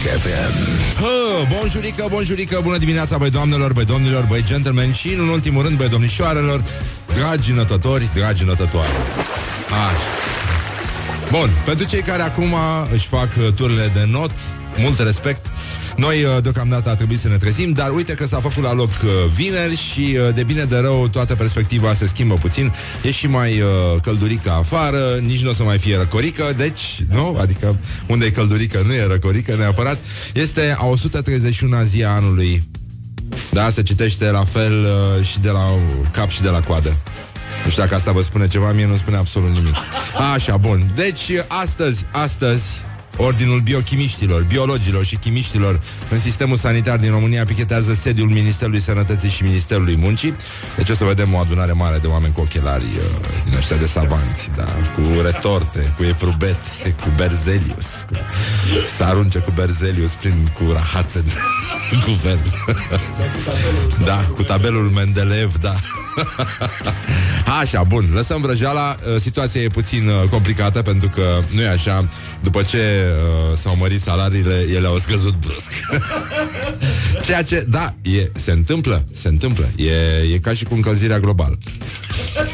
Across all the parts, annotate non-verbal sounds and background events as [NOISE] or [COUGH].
FM. Hă, bonjurică, bonjurică, bună dimineața, băi doamnelor, băi domnilor, băi gentlemen și, în ultimul rând, băi domnișoarelor, dragi notători, dragi notătoare. Așa. Bun, pentru cei care acum își fac uh, turile de not, mult respect, noi uh, deocamdată a trebuit să ne trezim, dar uite că s-a făcut la loc uh, vineri și uh, de bine de rău toată perspectiva se schimbă puțin. E și mai căldurică afară, nici nu o să mai fie răcorică, deci, nu? Adică unde e căldurică nu e răcorică neapărat. Este a 131-a zi a anului. Da, se citește la fel și de la cap și de la coadă. Nu știu dacă asta vă spune ceva, mie nu spune absolut nimic. Așa, bun. Deci, astăzi, astăzi, Ordinul biochimiștilor, biologilor și chimiștilor în sistemul sanitar din România pichetează sediul Ministerului Sănătății și Ministerului Muncii. Deci o să vedem o adunare mare de oameni cu ochelari uh, din ăștia de savanți, da, cu retorte, cu eprubete, cu berzelius. Cu... Să arunce cu berzelius prin cu rahat în [LAUGHS] guvern. da, cu tabelul Mendeleev, da. [LAUGHS] Așa, bun, lăsăm vrăjeala. Uh, Situația e puțin uh, complicată Pentru că nu e așa. După ce uh, s-au mărit salariile Ele au scăzut brusc. [LAUGHS] Ceea ce, da, e, se întâmplă Se întâmplă, e, e ca și cu încălzirea globală.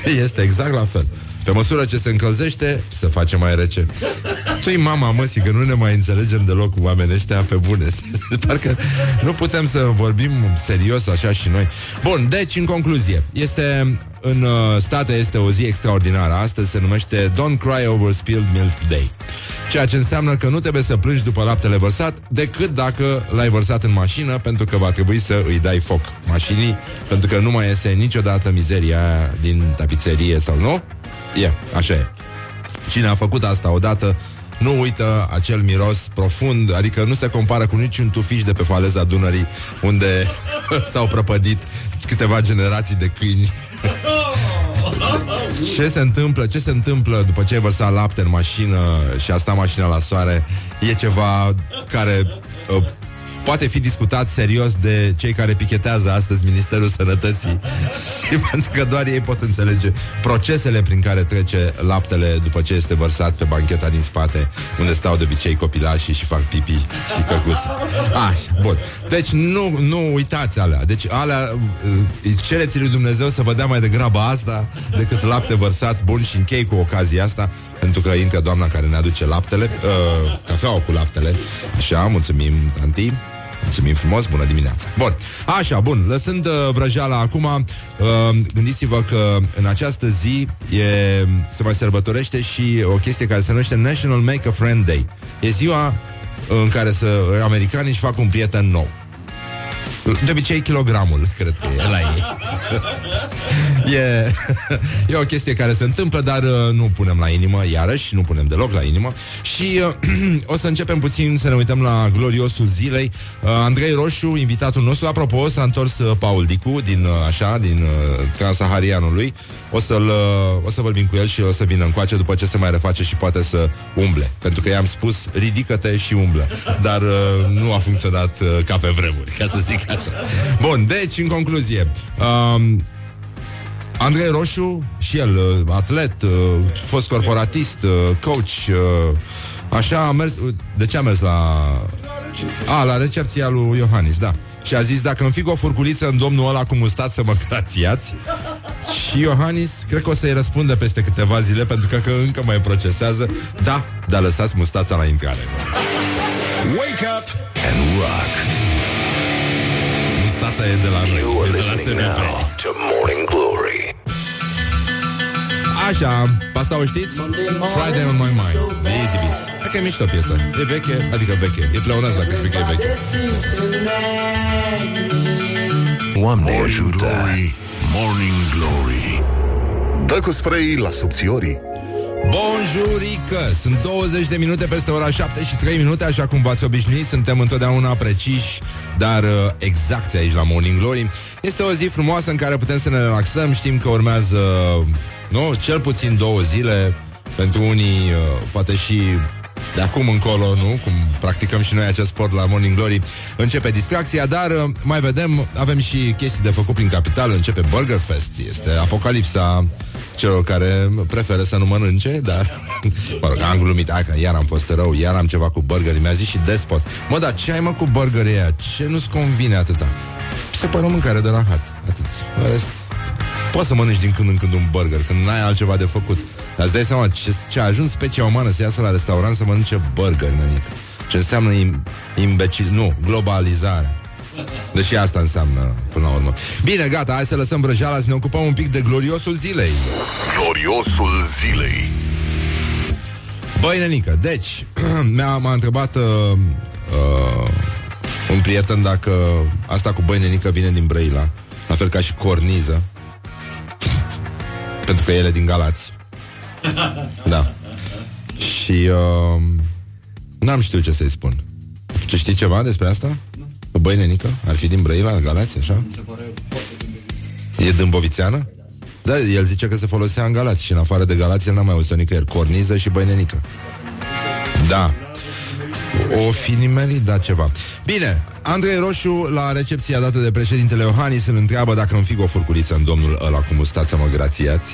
[LAUGHS] Este exact la fel pe măsură ce se încălzește, se face mai rece. tu mama măsii, că nu ne mai înțelegem deloc cu oamenii ăștia pe bune. [LAUGHS] Parcă nu putem să vorbim serios așa și noi. Bun, deci, în concluzie, este în uh, state este o zi extraordinară. Astăzi se numește Don't Cry Over Spilled Milk Day. Ceea ce înseamnă că nu trebuie să plângi după laptele vărsat, decât dacă l-ai vărsat în mașină, pentru că va trebui să îi dai foc mașinii, pentru că nu mai este niciodată mizeria aia din tapiserie sau nu. E, așa e. Cine a făcut asta odată nu uită acel miros profund, adică nu se compară cu niciun tufiș de pe faleza Dunării, unde [LAUGHS] s-au prăpădit câteva generații de câini. [LAUGHS] ce se întâmplă? Ce se întâmplă după ce ai vărsat lapte în mașină și a stat mașina la soare? E ceva care uh, poate fi discutat serios de cei care pichetează astăzi Ministerul Sănătății [LAUGHS] pentru că doar ei pot înțelege procesele prin care trece laptele după ce este vărsat pe bancheta din spate unde stau de obicei copilașii și fac pipi și căcuți. Așa, bun. Deci nu, nu uitați alea. Deci alea uh, cereți lui Dumnezeu să vă dea mai degrabă asta decât lapte vărsat bun și închei cu ocazia asta pentru că intră doamna care ne aduce laptele, uh, cafeaua cu laptele. Așa, mulțumim, tanti. Mulțumim frumos, bună dimineața. Bun, așa, bun, lăsând uh, vrăjeala acum uh, Gândiți-vă că în această zi e, Se mai sărbătorește și o chestie care se numește National Make a Friend Day. E ziua în care să, americanii își fac un prieten nou de obicei kilogramul, cred că e la ei. e, e o chestie care se întâmplă, dar uh, nu punem la inimă, iarăși, nu punem deloc la inimă. Și uh, [CLEARS THROAT] o să începem puțin să ne uităm la gloriosul zilei. Uh, Andrei Roșu, invitatul nostru, apropo, s-a întors uh, Paul Dicu, din, uh, așa, din uh, Transaharianul lui. O, să-l, uh, o să vorbim cu el și o să vină încoace după ce se mai reface și poate să umble. Pentru că i-am spus, ridică-te și umblă. Dar uh, nu a funcționat uh, ca pe vremuri, ca să zic Așa. Bun, deci, în concluzie, um, Andrei Roșu, și el, uh, atlet, uh, fost corporatist, uh, coach, uh, așa a mers. De ce a mers la. A, la recepția lui Iohannis, da. Și a zis, dacă îmi fig o furculiță în domnul ăla cu mustat să mă grațiați Și Iohannis, cred că o să-i răspundă peste câteva zile Pentru că, că încă mai procesează Da, dar lăsați mustața la intrare Wake up and rock Mustața e de la noi You are listening now to Morning Glory. Așa, asta o știți? Friday on my mind Easy Beats. Hai că e mișto piesă. E veche, adică veche. E pleonaz dacă spui că e veche. Doamne ajută! Morning Glory. Dă cu spray la subțiorii Bonjurică! Sunt 20 de minute peste ora 7 și 3 minute, așa cum v-ați obișnuit, suntem întotdeauna preciși, dar uh, exact aici la Morning Glory. Este o zi frumoasă în care putem să ne relaxăm, știm că urmează, nu, cel puțin două zile, pentru unii uh, poate și de acum încolo, nu? Cum practicăm și noi acest sport la Morning Glory, începe distracția, dar uh, mai vedem, avem și chestii de făcut prin capital, începe Burger Fest, este apocalipsa celor care preferă să nu mănânce, dar [LAUGHS] mă rog, am glumit, hai că iar am fost rău, iar am ceva cu burgeri, mi-a zis și despot. Mă, dar ce ai mă cu burgerii aia? Ce nu-ți convine atâta? Se pare o mâncare de rahat, atât. Rest, poți să mănânci din când în când un burger, când n-ai altceva de făcut. Dar îți dai seama ce, ce a ajuns specia umană să iasă la restaurant să mănânce burger, nănică. Ce înseamnă im, imbecil, nu, globalizare. Deși asta înseamnă până la urmă. Bine, gata, hai să lăsăm vrăjeala să ne ocupăm un pic de gloriosul zilei. Gloriosul zilei. Băi, nenică, deci, [CLEARS THROAT] mi-a, m-a întrebat uh, uh, un prieten dacă asta cu băi, nenică vine din Brăila, la fel ca și corniză, [LAUGHS] pentru că ele din Galați. [LAUGHS] Da. Și uh, n-am știut ce să-i spun. Tu știi ceva despre asta? Băi, nenică? Ar fi din Brăila, Galați, așa? E dâmbovițeană? Da, el zice că se folosea în Galați și în afară de Galați el n-a mai auzit nicăieri. Corniză și băinenică. Da. O fi nimerit, da ceva. Bine, Andrei Roșu, la recepția dată de președintele Iohannis, îl întreabă dacă îmi fig o furculiță în domnul ăla cu mustața, mă grațiați.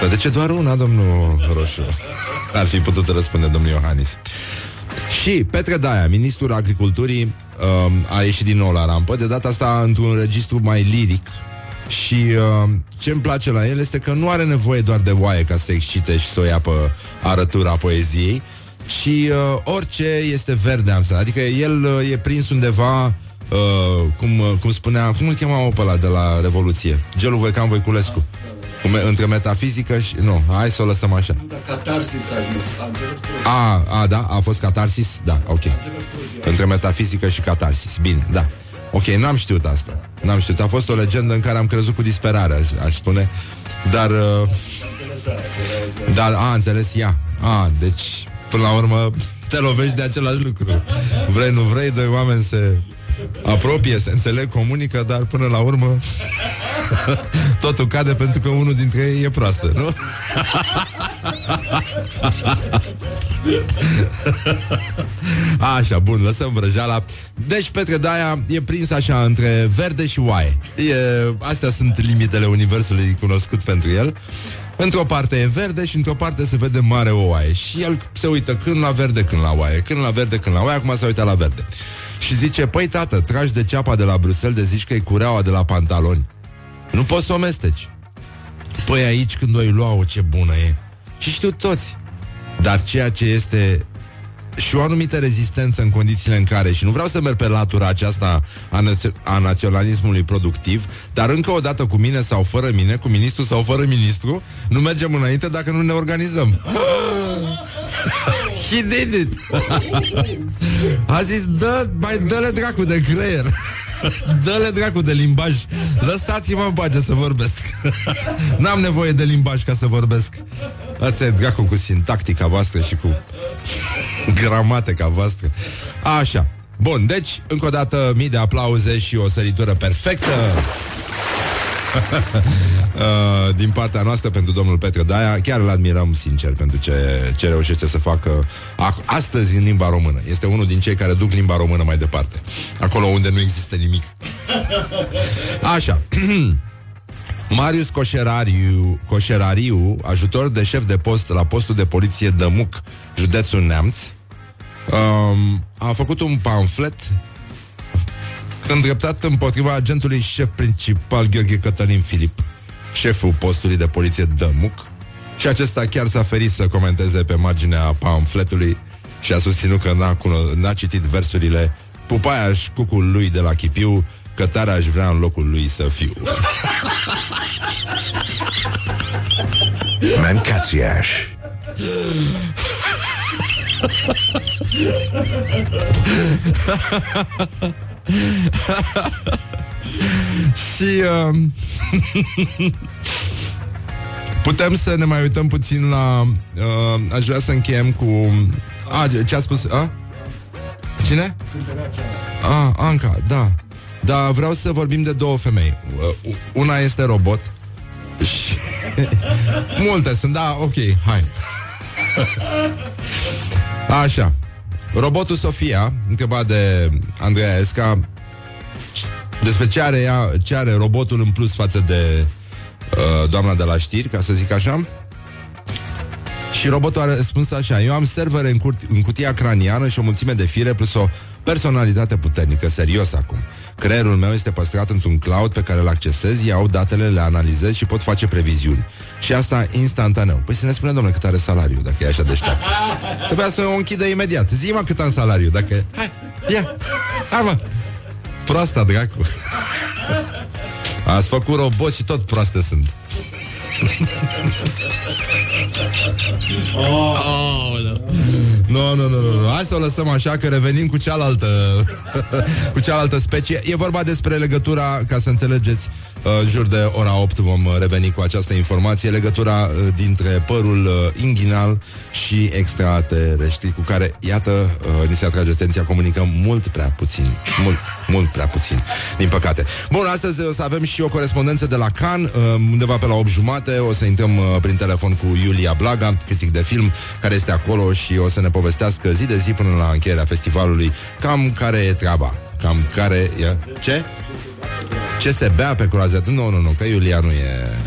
Dar de ce doar una, domnul Roșu? Ar fi putut răspunde domnul Iohannis. Și Petre Daia, ministrul agriculturii, um, a ieșit din nou la rampă, de data asta într-un registru mai liric. Și uh, ce îmi place la el este că nu are nevoie doar de oaie ca să se excite și să o ia pe arătura poeziei, ci uh, orice este verde am să. Adică el uh, e prins undeva, uh, cum, uh, cum spunea, cum îl chema pe ăla de la Revoluție? Gelu Voican Voiculescu. Me- între metafizică și... Nu, hai să o lăsăm așa. Da, catarsis a zis, a înțeles A, a, da, a fost catarsis? Da, ok. Între metafizică și catarsis. Bine, da. Ok, n-am știut asta. N-am știut. A fost o legendă în care am crezut cu disperare, aș, aș spune. Dar... Uh, dar, a, înțeles ea. A, deci, până la urmă, te lovești de același lucru. Vrei, nu vrei, doi oameni se apropie, se înțeleg, comunică, dar până la urmă [LAUGHS] totul cade pentru că unul dintre ei e proastă, nu? [LAUGHS] Așa, bun, lăsăm vrăjeala. Deci Petre Daia e prins așa Între verde și oaie. E, Astea sunt limitele universului cunoscut pentru el Într-o parte e verde și într-o parte se vede mare o oaie. Și el se uită când la verde, când la oaie. Când la verde, când la oaie, acum se uită la verde. Și zice, păi tată, tragi de ceapa de la Bruxelles De zici că e cureaua de la pantaloni. Nu poți să o mesteci Păi aici când o lua-o, ce bună e. Și știu toți. Dar ceea ce este și o anumită rezistență în condițiile în care, și nu vreau să merg pe latura aceasta a, naț- a naționalismului productiv, dar încă o dată cu mine sau fără mine, cu ministru sau fără ministru, nu mergem înainte dacă nu ne organizăm. [LAUGHS] He did it! [LAUGHS] A zis, dă, mai dă-le dracu de creier. Dă-le dracu de limbaj Lăsați-mă în pace să vorbesc N-am nevoie de limbaj ca să vorbesc Asta e dracu cu sintactica voastră și cu gramatica voastră. Așa. Bun, deci, încă o dată, mii de aplauze și o săritură perfectă [LAUGHS] uh, din partea noastră pentru domnul Petre Daia. Chiar îl admirăm sincer pentru ce, ce reușește să facă a- astăzi în limba română. Este unul din cei care duc limba română mai departe. Acolo unde nu există nimic. [LAUGHS] Așa. [CLEARS THROAT] Marius Coșerariu, Coșerariu, ajutor de șef de post la postul de poliție Dămuc, județul Neamț, um, a făcut un pamflet îndreptat împotriva agentului șef principal Gheorghe Cătălin Filip, șeful postului de poliție Dămuc, și acesta chiar s-a ferit să comenteze pe marginea pamfletului și a susținut că n-a, cuno- n-a citit versurile Pupaia și cucul lui de la Chipiu Că tare aș vrea în locul lui să fiu [LAUGHS] Mancațiaș. [LAUGHS] [LAUGHS] Și uh, [LAUGHS] Putem să ne mai uităm puțin la uh, Aș vrea să încheiem cu a, Ce a spus? A? Cine? A, Anca, da Dar vreau să vorbim de două femei uh, Una este robot Și [LAUGHS] Multe sunt, da, ok, hai Așa. Robotul Sofia, întrebat de Andreea Esca despre ce are, ea, ce are robotul în plus față de uh, doamna de la știri, ca să zic așa. Și robotul a răspuns așa Eu am servere în, curt- în cutia craniană și o mulțime de fire Plus o personalitate puternică Serios acum. Creierul meu este păstrat într-un cloud pe care îl accesez Iau datele, le analizez și pot face previziuni. Și asta instantaneu. Păi să ne spune, domnule, cât are salariu Dacă e așa deștept. [LAUGHS] Trebuia să o închidă imediat. Zi mă cât am salariu Dacă... Hai, ia, hai mă. Proasta, dracu. [LAUGHS] Ați făcut robot și tot proaste sunt Nu, nu, nu, nu, nu. Hai să o lăsăm așa că revenim cu cealaltă [LAUGHS] cu cealaltă specie. E vorba despre legătura, ca să înțelegeți, uh, în jur de ora 8 vom reveni cu această informație, legătura uh, dintre părul uh, inghinal și extraterestri, cu care, iată, uh, ni se atrage atenția, comunicăm mult prea puțin. Mult, mult prea puțin, din păcate. Bun, astăzi o să avem și o corespondență de la Cannes, uh, undeva pe la 8 jumate, o să intrăm uh, prin telefon cu Iulia Blaga, critic de film, care este acolo și o să ne povestească zi de zi până la încheierea festivalului cam care e treaba. Cam care e... Ce? Ce se bea pe croazet? Nu, nu, nu, că Iulia nu e...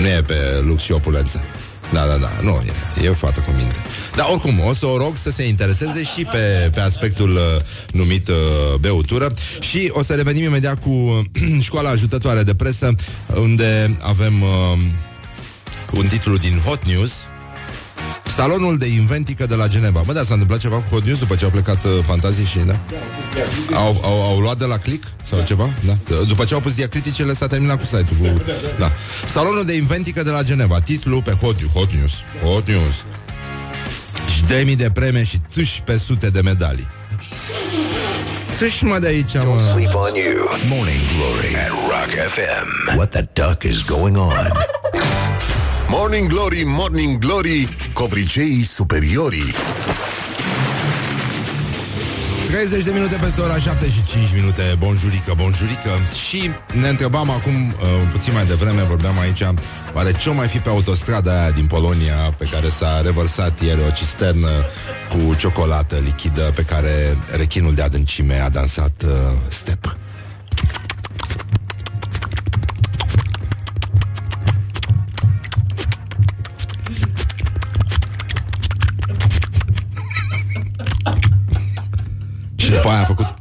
Nu e pe lux și opulență. Da, da, da, nu, e, e o fată cu minte. Dar oricum, o să o rog să se intereseze și pe, pe aspectul uh, numit uh, beutură și o să revenim imediat cu uh, [CLEARS THROAT] școala ajutătoare de presă, unde avem uh, un titlu din Hot News, Salonul de inventică de la Geneva. Mă, da, s-a întâmplat ceva cu Hot News după ce au plecat uh, fantazii și, da? Au, au, au luat de la click sau ceva? Da. După ce au pus diacriticele, s-a terminat cu site-ul. Cu... Da. Salonul de inventică de la Geneva. Titlu pe Hot, Hot News. Hot News. Și demi de preme și țâși pe sute de medalii. Țâși mă de aici, Don't mă. sleep on you. Morning Glory at Rock FM. What the duck is going on? Morning Glory, Morning Glory, covriceii superiorii. 30 de minute peste ora 7 și 5 minute. Bonjurică, bonjurică. Și ne întrebam acum, uh, puțin mai devreme Vorbeam aici, oare ce mai fi pe autostrada aia din Polonia Pe care s-a revărsat ieri o cisternă Cu ciocolată lichidă Pe care rechinul de adâncime a dansat uh, step după aia a făcut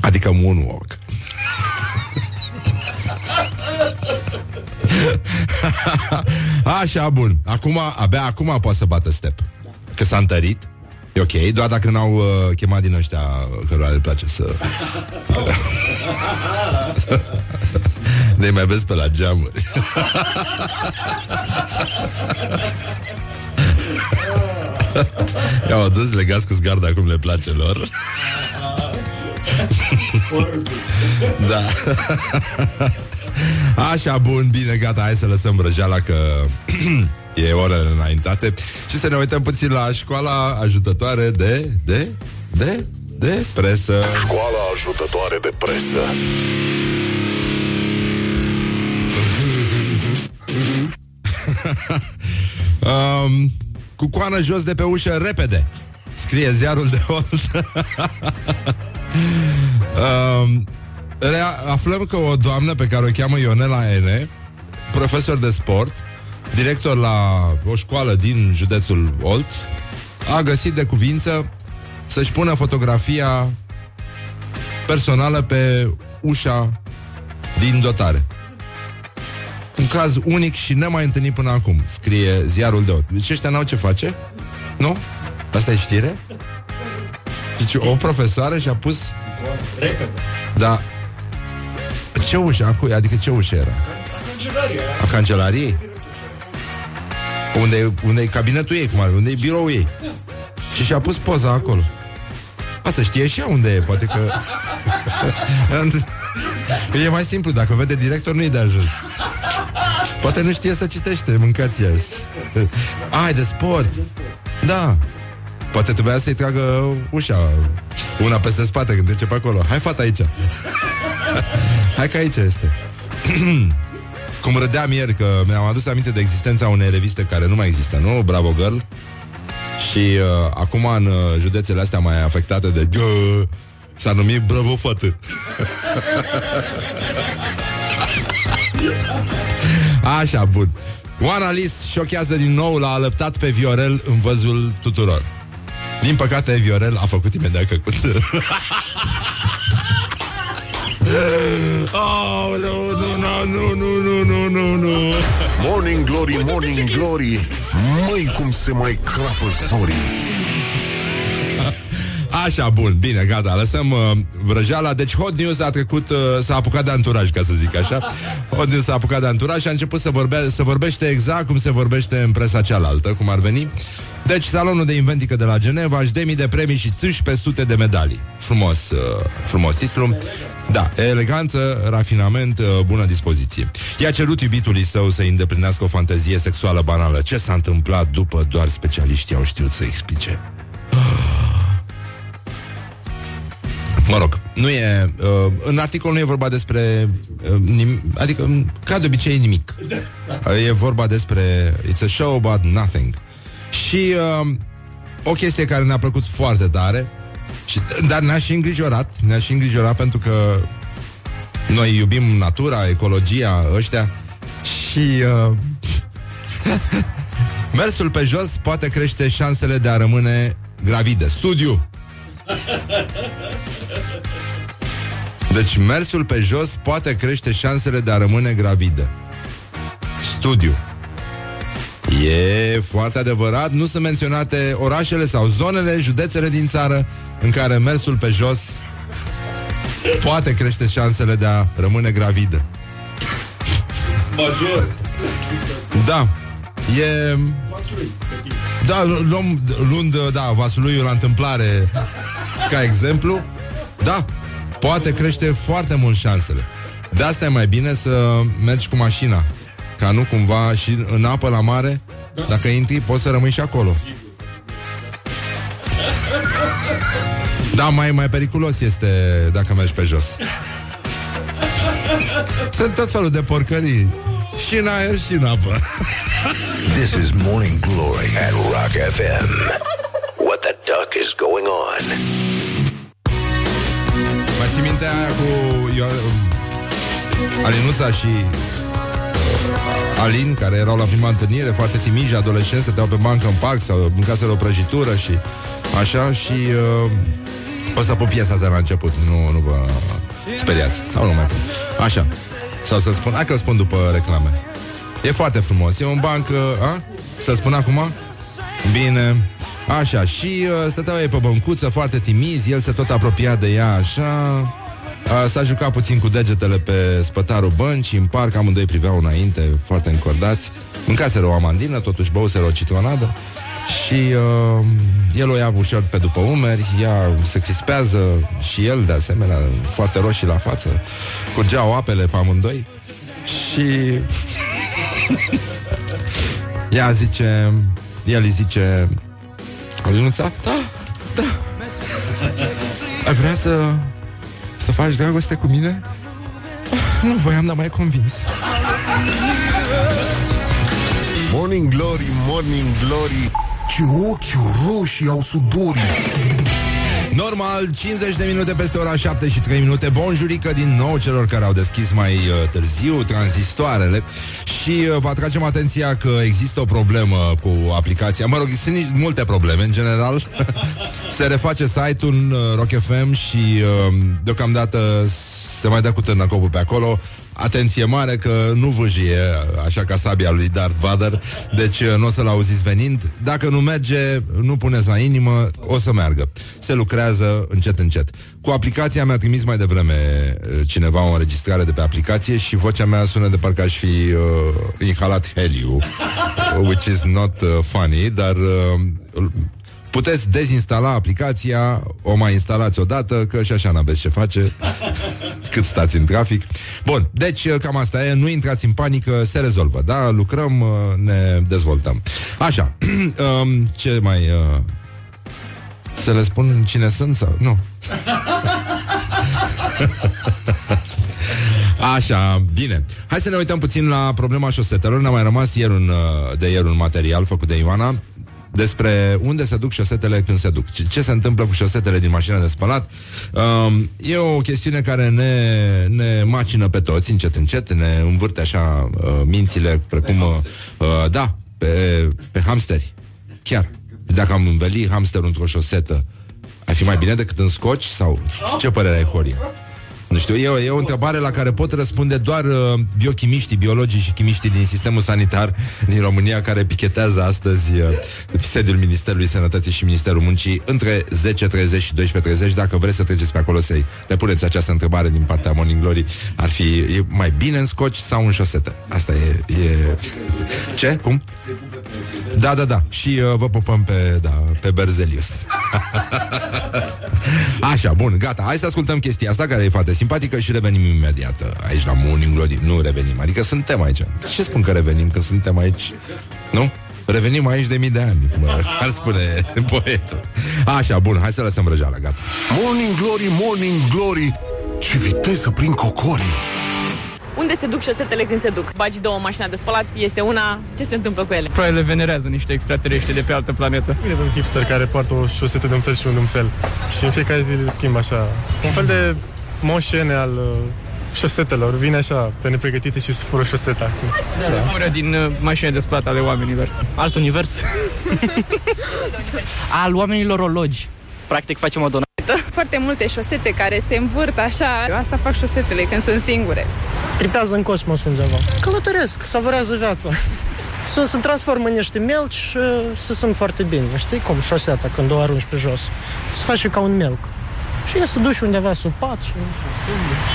Adică moonwalk. [LAUGHS] Așa, bun. Acum, abia acum poate să bată step. Că s-a întărit. E ok, doar dacă n-au uh, chemat din ăștia Cărora le place să [LAUGHS] De mai vezi pe la geamuri [LAUGHS] [LAUGHS] I-au adus legați cu zgarda Acum le place lor [LAUGHS] Da [LAUGHS] Așa, bun, bine, gata Hai să lăsăm vrăjeala că [CLEARS THROAT] E orele înaintate Și să ne uităm puțin la școala ajutătoare de De? De? De presă Școala ajutătoare de presă. um, Cu coană jos de pe ușă repede. Scrie ziarul de Olt [LAUGHS] um, rea- Aflăm că o doamnă pe care o cheamă Ionela N Profesor de sport Director la o școală din județul Olt A găsit de cuvință Să-și pună fotografia Personală pe ușa Din dotare un caz unic și nemai întâlnit până acum Scrie ziarul de ot Deci ăștia n-au ce face? Nu? Asta e știre? Deci o profesoară și-a pus Da Ce ușă? A cui? Adică ce ușă era? A cancelariei? Unde, e- unde e cabinetul ei, cum ar fi? Unde e biroul ei? Și și-a pus poza acolo Asta știe și ea unde e, poate că... [LAUGHS] e mai simplu, dacă vede director, nu-i de ajuns. Poate nu știe să citește, mâncați iași. Ai, de sport. Da. Poate trebuia să-i tragă ușa Una peste spate când trece pe acolo Hai fata aici [LAUGHS] Hai că aici este [CLEARS THROAT] Cum râdeam ieri că mi-am adus aminte de existența unei reviste care nu mai există, nu? Bravo Girl. Și uh, acum în uh, județele astea mai afectate de gă, s-a numit Bravo Fată. [LAUGHS] Așa, bun. Oana Lis șochează din nou, l-a alăptat pe Viorel în văzul tuturor. Din păcate, Viorel a făcut imediat căcut. [LAUGHS] oh, nu, nu, nu, nu, nu, nu, nu. Morning Glory, Morning Glory, măi cum se mai crapă zorii. Așa, bun, bine, gata, lăsăm uh, vrăjeala Deci Hot News a trecut, uh, s-a apucat de anturaj Ca să zic așa Hot News s-a apucat de anturaj și a început să, vorbe- să vorbește exact Cum se vorbește în presa cealaltă Cum ar veni deci, salonul de inventică de la Geneva își demi de premii și pe sute de medalii. Frumos, uh, frumos titlu. Da, eleganță, rafinament, uh, bună dispoziție. I-a cerut iubitului său să îndeplinească o fantezie sexuală banală. Ce s-a întâmplat după doar specialiștii au știut să explice. Mă rog, nu e... Uh, în articol nu e vorba despre... Uh, nim- adică, ca de obicei, nimic. Uh, e vorba despre... It's a show about nothing. Și uh, o chestie care ne-a plăcut foarte tare, și, dar ne-a și îngrijorat, ne-a și îngrijorat pentru că noi iubim natura, ecologia, ăștia și uh, [LAUGHS] mersul pe jos poate crește șansele de a rămâne gravide. Studiu! Deci mersul pe jos poate crește șansele de a rămâne gravidă. Studiu. E foarte adevărat, nu sunt menționate orașele sau zonele, județele din țară în care mersul pe jos poate crește șansele de a rămâne gravidă. Major. Da. E... Da, luăm, luând, da, vasuluiul la întâmplare ca exemplu, da, poate crește foarte mult șansele. De asta e mai bine să mergi cu mașina ca nu cumva și în apă la mare, da. dacă intri, poți să rămâi și acolo. Da, mai, mai periculos este dacă mergi pe jos. Sunt tot felul de porcării. Și în aer și în apă. This is Morning Glory at Rock FM. What the duck is going on? Mai ții minte aia cu Alinuța și Alin, care erau la prima întâlnire, foarte timiși, adolescenți, stăteau pe bancă în parc sau mâncaseră o prăjitură și așa și uh, o să pun piesa asta la început, nu, nu vă speriați, sau nu mai pun. Așa, sau să spun, hai că spun după reclame. E foarte frumos, e un banc, uh, a? Să spun acum? Bine, Așa, și uh, stăteau ei pe băncuță foarte timizi El se tot apropia de ea așa. S-a jucat puțin cu degetele pe spătarul băncii În parc amândoi priveau înainte Foarte încordați. Mâncaseră o amandină, totuși băuseră o citronadă. Și uh, el o ia ușor pe după umeri Ea se crispează Și el de asemenea Foarte roșii la față Curgeau apele pe amândoi. Și [LAUGHS] Ea zice El îi zice Alinuța? Da, da Ai vrea să să faci dragoste cu mine? Ah, nu voiam, dar mai convins. Morning Glory, Morning Glory, ce ochi roșii au sudorii. Normal, 50 de minute peste ora 7 și 3 minute. Bonjurică din nou celor care au deschis mai uh, târziu tranzistoarele. Și uh, vă atragem atenția că există o problemă cu aplicația. Mă rog, sunt multe probleme în general. [LAUGHS] Se reface site-ul uh, Rock FM și uh, deocamdată se mai dă cu târnăcopul pe acolo Atenție mare că nu vâjie așa ca sabia lui Darth Vader Deci uh, nu o să-l auziți venind. Dacă nu merge, nu puneți la inimă O să meargă. Se lucrează încet încet. Cu aplicația mi-a trimis mai devreme uh, Cineva o înregistrare de pe aplicație Și vocea mea sună de parcă aș fi uh, Inhalat heliu [LAUGHS] Which is not uh, funny Dar uh, Puteți dezinstala aplicația, o mai instalați odată, că și așa n-aveți ce face cât stați în trafic. Bun, deci cam asta e, nu intrați în panică, se rezolvă, da? Lucrăm, uh, ne dezvoltăm. Așa, [CLEARS THROAT] um, ce mai... Uh, să le spun cine sunt sau... Nu. [LAUGHS] Așa, bine. Hai să ne uităm puțin la problema șosetelor. Ne-a mai rămas ieri un, uh, de ieri un material făcut de Ioana despre unde se duc șosetele când se duc. Ce, ce se întâmplă cu șosetele din mașina de spălat. Um, e o chestiune care ne, ne macină pe toți, încet, încet, ne învârte așa uh, mințile, precum, uh, uh, da, pe, pe hamsteri. Chiar. Dacă am înveli hamsterul într-o șosetă, ar fi mai bine decât în scoci? Sau ce părere ai, Horia? Nu știu, e, e o întrebare la care pot răspunde doar uh, biochimiștii, biologii și chimiștii din sistemul sanitar din România care pichetează astăzi uh, sediul Ministerului Sănătății și Ministerul Muncii între 10.30 și 12.30. Dacă vreți să treceți pe acolo să-i le puneți această întrebare din partea Morning Glory, ar fi e mai bine în scoci sau în șosetă? Asta e... e... Ce? Cum? Da, da, da. Și uh, vă pupăm pe, da, pe Berzelius. [LAUGHS] Așa, bun, gata. Hai să ascultăm chestia asta care e foarte simpatică și revenim imediat aici la Morning Glory. Nu revenim, adică suntem aici. Ce spun că revenim când suntem aici? Nu? Revenim aici de mii de ani, cum ar spune [LAUGHS] poetul. Așa, bun, hai să lăsăm răjeala, gata. Morning Glory, Morning Glory, ce viteză prin cocorii! Unde se duc șosetele când se duc? Bagi două mașina de spălat, iese una, ce se întâmplă cu ele? Probabil le venerează niște extraterestri de pe altă planetă. Vine un hipster care poartă o șosetă de un fel și un fel. Și în fiecare zi le schimb așa. Un fel de moșene al uh, șosetelor. Vine așa, pe nepregătite și se fură șoseta. Da, da. Fură din uh, mașina de spălat ale oamenilor. Alt univers. [LAUGHS] al oamenilor ologi. Practic facem o donație foarte multe șosete care se învârt așa. Asta fac șosetele când sunt singure. Tripează în cosmos undeva. Călătoresc, savorează viața. [LAUGHS] Să se transformă în niște melci și să sunt foarte bine. Știi cum șoseta când o arunci pe jos? Se face ca un melc. Și e să duci undeva sub pat și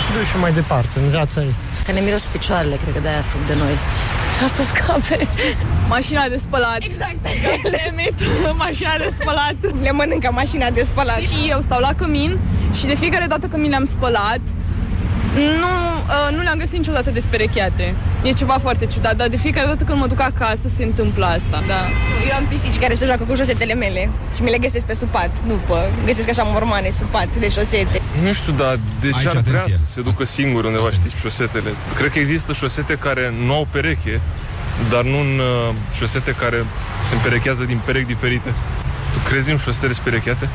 să duci mai departe în viața ei. Că ne miros picioarele, cred că de-aia fug de noi. Ca să scape. Mașina de spălat. Exact. Le met mașina de spălat. Le mănâncă mașina de spălat. Și eu stau la cămin și de fiecare dată când mi le-am spălat, nu, uh, nu le-am găsit niciodată desperecheate. E ceva foarte ciudat, dar de fiecare dată când mă duc acasă se întâmplă asta. Da. Eu am pisici care se joacă cu șosetele mele și mi le găsesc pe supat după. Găsesc așa mormane, supat de șosete. Nu știu, dar de ce ar vrea să se ducă singur undeva, știți, șosetele? Cred că există șosete care nu au pereche, dar nu în uh, șosete care se împerechează din perechi diferite. Tu crezi în șosete desperecheate?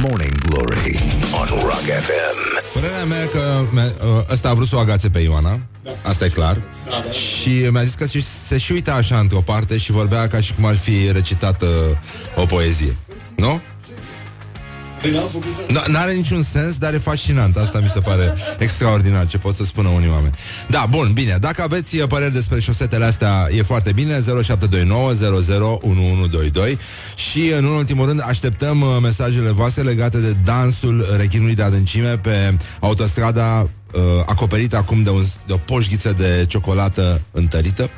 Morning Glory on Rock FM. Părerea mea că ă, ăsta a vrut să o agațe pe Ioana, da. asta e clar. Da, da. Și mi-a zis că se și uita așa într-o parte și vorbea ca și cum ar fi recitată o poezie. Nu? Păi n-are niciun sens, dar e fascinant. Asta mi se pare extraordinar ce pot să spună unii oameni. Da, bun, bine. Dacă aveți uh, păreri despre șosetele astea, e foarte bine. 0729 Și, în ultimul rând, așteptăm uh, mesajele voastre legate de dansul reghinului de adâncime pe autostrada uh, acoperită acum de, un, de o poșghiță de ciocolată întărită.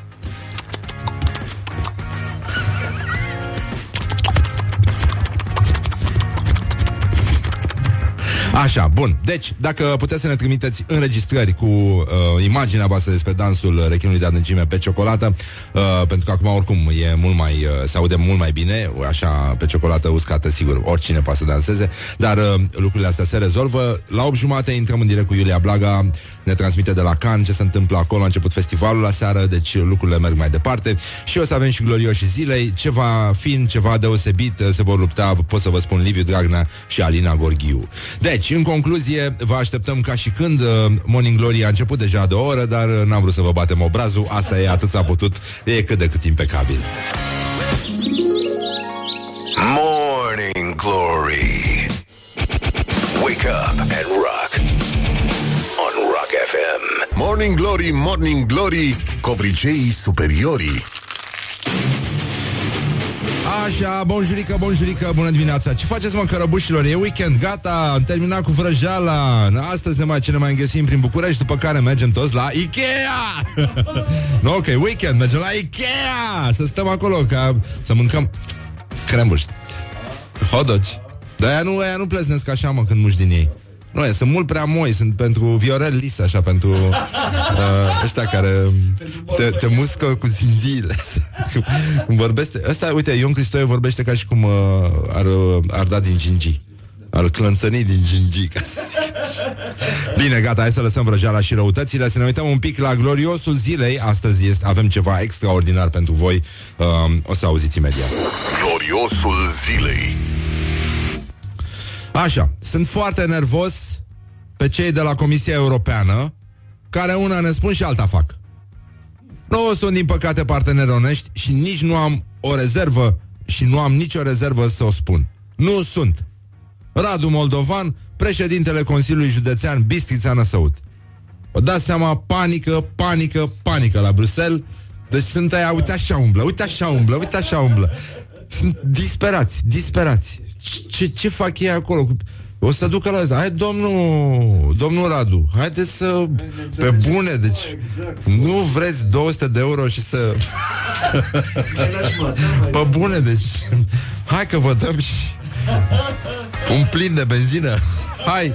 Așa, bun. Deci, dacă puteți să ne trimiteți înregistrări cu uh, imaginea voastră despre dansul rechinului de adâncime pe ciocolată, uh, pentru că acum oricum e mult mai, uh, se aude mult mai bine, așa, pe ciocolată uscată, sigur, oricine poate să danseze, dar uh, lucrurile astea se rezolvă. La 8 jumate intrăm în direct cu Iulia Blaga, ne transmite de la Cannes ce se întâmplă acolo, a început festivalul la seară, deci lucrurile merg mai departe și o să avem și glorioși zilei, ceva fin, ceva deosebit, se vor lupta, pot să vă spun, Liviu Dragnea și Alina Gorghiu. Deci, în concluzie, vă așteptăm ca și când uh, Morning Glory a început deja de o oră, dar uh, n-am vrut să vă batem obrazul, asta e atât s-a putut, e cât de cât impecabil. Morning Glory. Wake up and rock. On Rock FM Morning Glory, Morning Glory Covriceii superiorii Așa, bonjurică, bonjurică, bună dimineața. Ce faceți, mă, cărăbușilor? E weekend, gata, am terminat cu vrăjeala Astăzi ne mai, ce ne mai găsim prin București După care mergem toți la Ikea. [LAUGHS] No, Ok, weekend, mergem la Ikea. Să stăm acolo, ca să mâncăm crembuși Hodoci Dar aia nu, aia nu pleznesc așa, mă, când muși din ei nu, sunt mult prea moi, sunt pentru Viorel Lis, așa, pentru uh, ăștia care te, te muscă cu zinziile. [LAUGHS] cum vorbește. Ăsta, uite, Ion Cristoie vorbește ca și cum uh, ar, ar da din gingi. Al clănțănii din gingica [LAUGHS] Bine, gata, hai să lăsăm vrăjeala și răutățile Să ne uităm un pic la gloriosul zilei Astăzi este, avem ceva extraordinar pentru voi um, O să auziți imediat Gloriosul zilei Așa, sunt foarte nervos Pe cei de la Comisia Europeană Care una ne spun și alta fac Nu sunt din păcate parteneri onești Și nici nu am o rezervă Și nu am nicio rezervă să o spun Nu sunt Radu Moldovan, președintele Consiliului Județean Bistrița Năsăut. Vă dați seama, panică, panică, panică la Bruxelles. Deci sunt aia, uite așa umblă, uite așa umblă, uite așa umblă. Sunt disperați, disperați. Ce, ce fac ei acolo? O să ducă la asta. Hai, domnul, domnul Radu, haideți să... Pe bune, deci... Nu vreți 200 de euro și să... [LAUGHS] Pe bune, deci... Hai că vă dăm și... Un plin de benzină Hai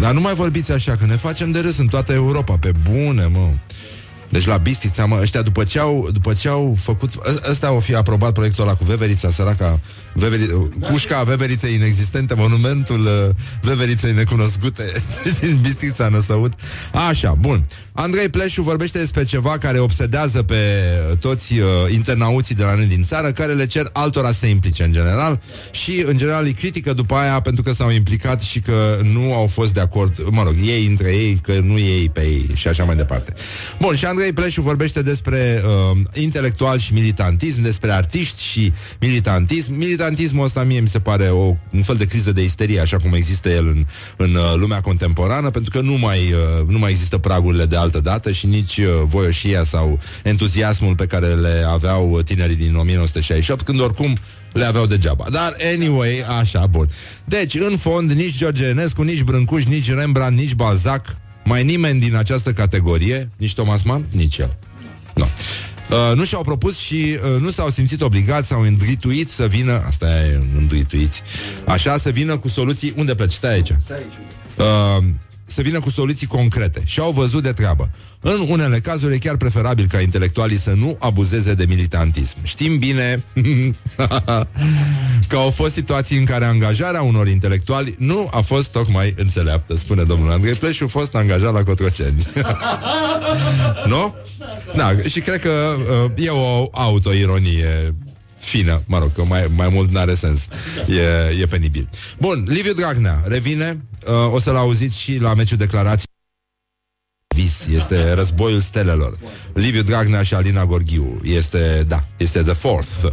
Dar nu mai vorbiți așa, că ne facem de râs în toată Europa Pe bune, mă deci la Bistița, mă, ăștia după ce au, după ce au făcut... Ă, ăsta o fi aprobat proiectul ăla cu Veverița, săraca Veveri, Cușca Veveriței inexistente, monumentul uh, Veveriței necunoscute [LAUGHS] din Bistița Năsăut. Așa, bun. Andrei Pleșu vorbește despre ceva care obsedează pe toți uh, internauții de la noi din țară, care le cer altora să se implice în general și în general îi critică după aia pentru că s-au implicat și că nu au fost de acord, mă rog, ei între ei, că nu ei pe ei și așa mai departe. Bun, și Andrei Pleșu vorbește despre uh, intelectual și militantism, despre artiști și militantism. Militantismul ăsta mie mi se pare o, un fel de criză de isterie, așa cum există el în, în uh, lumea contemporană, pentru că nu mai, uh, nu mai există pragurile de altă dată și nici uh, voioșia sau entuziasmul pe care le aveau tinerii din 1968, când oricum le aveau degeaba. Dar, anyway, așa, bun. Deci, în fond, nici George Enescu, nici Brâncuș, nici Rembrandt, nici Balzac, mai nimeni din această categorie, nici Thomas Mann, nici el. No. Uh, nu și-au propus și uh, nu s-au simțit obligați sau îndrituiți să vină Asta e îndrituiți Așa, să vină cu soluții. Unde pleci? Stai aici. Uh, să vină cu soluții concrete și au văzut de treabă. În unele cazuri e chiar preferabil ca intelectualii să nu abuzeze de militantism. Știm bine [LAUGHS] că au fost situații în care angajarea unor intelectuali nu a fost tocmai înțeleaptă, spune domnul Andrei Pleșu, fost angajat la Cotroceni. [LAUGHS] nu? Da, și cred că uh, e o autoironie fină, mă rog, că mai, mai mult n-are sens. E, e penibil. Bun, Liviu Dragnea revine, uh, o să-l auziți și la meciul declarații vis, este războiul stelelor. Liviu Dragnea și Alina Gorghiu. Este, da, este the fourth.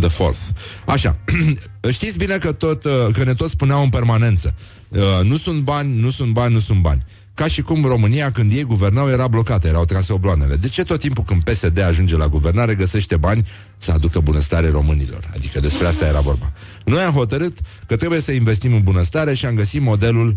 The fourth. Așa. [CLEARS THROAT] Știți bine că tot, uh, că ne tot spuneau în permanență. Uh, nu sunt bani, nu sunt bani, nu sunt bani. Ca și cum România, când ei guvernau, era blocată, erau trase obloanele. De ce tot timpul când PSD ajunge la guvernare, găsește bani să aducă bunăstare românilor? Adică despre asta era vorba. Noi am hotărât că trebuie să investim în bunăstare și am găsit modelul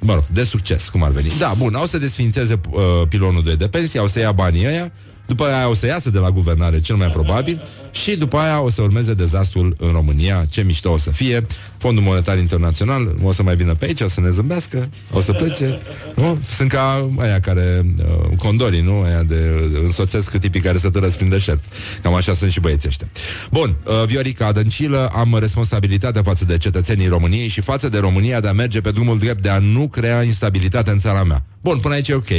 mă rog, de succes, cum ar veni. Da, bun, au să desfințeze uh, pilonul 2 de pensie, au să ia banii ăia, după aia o să iasă de la guvernare, cel mai probabil, și după aia o să urmeze dezastrul în România, ce mișto o să fie. Fondul Monetar Internațional o să mai vină pe aici, o să ne zâmbească, o să plece. Nu? Sunt ca aia care, uh, condorii, nu? Aia de uh, însoțesc tipii care se tărăsc prin deșert. Cam așa sunt și băieții ăștia. Bun, uh, Viorica Adăncilă, am responsabilitatea față de cetățenii României și față de România de a merge pe drumul drept de a nu crea instabilitate în țara mea. Bun, până aici e ok.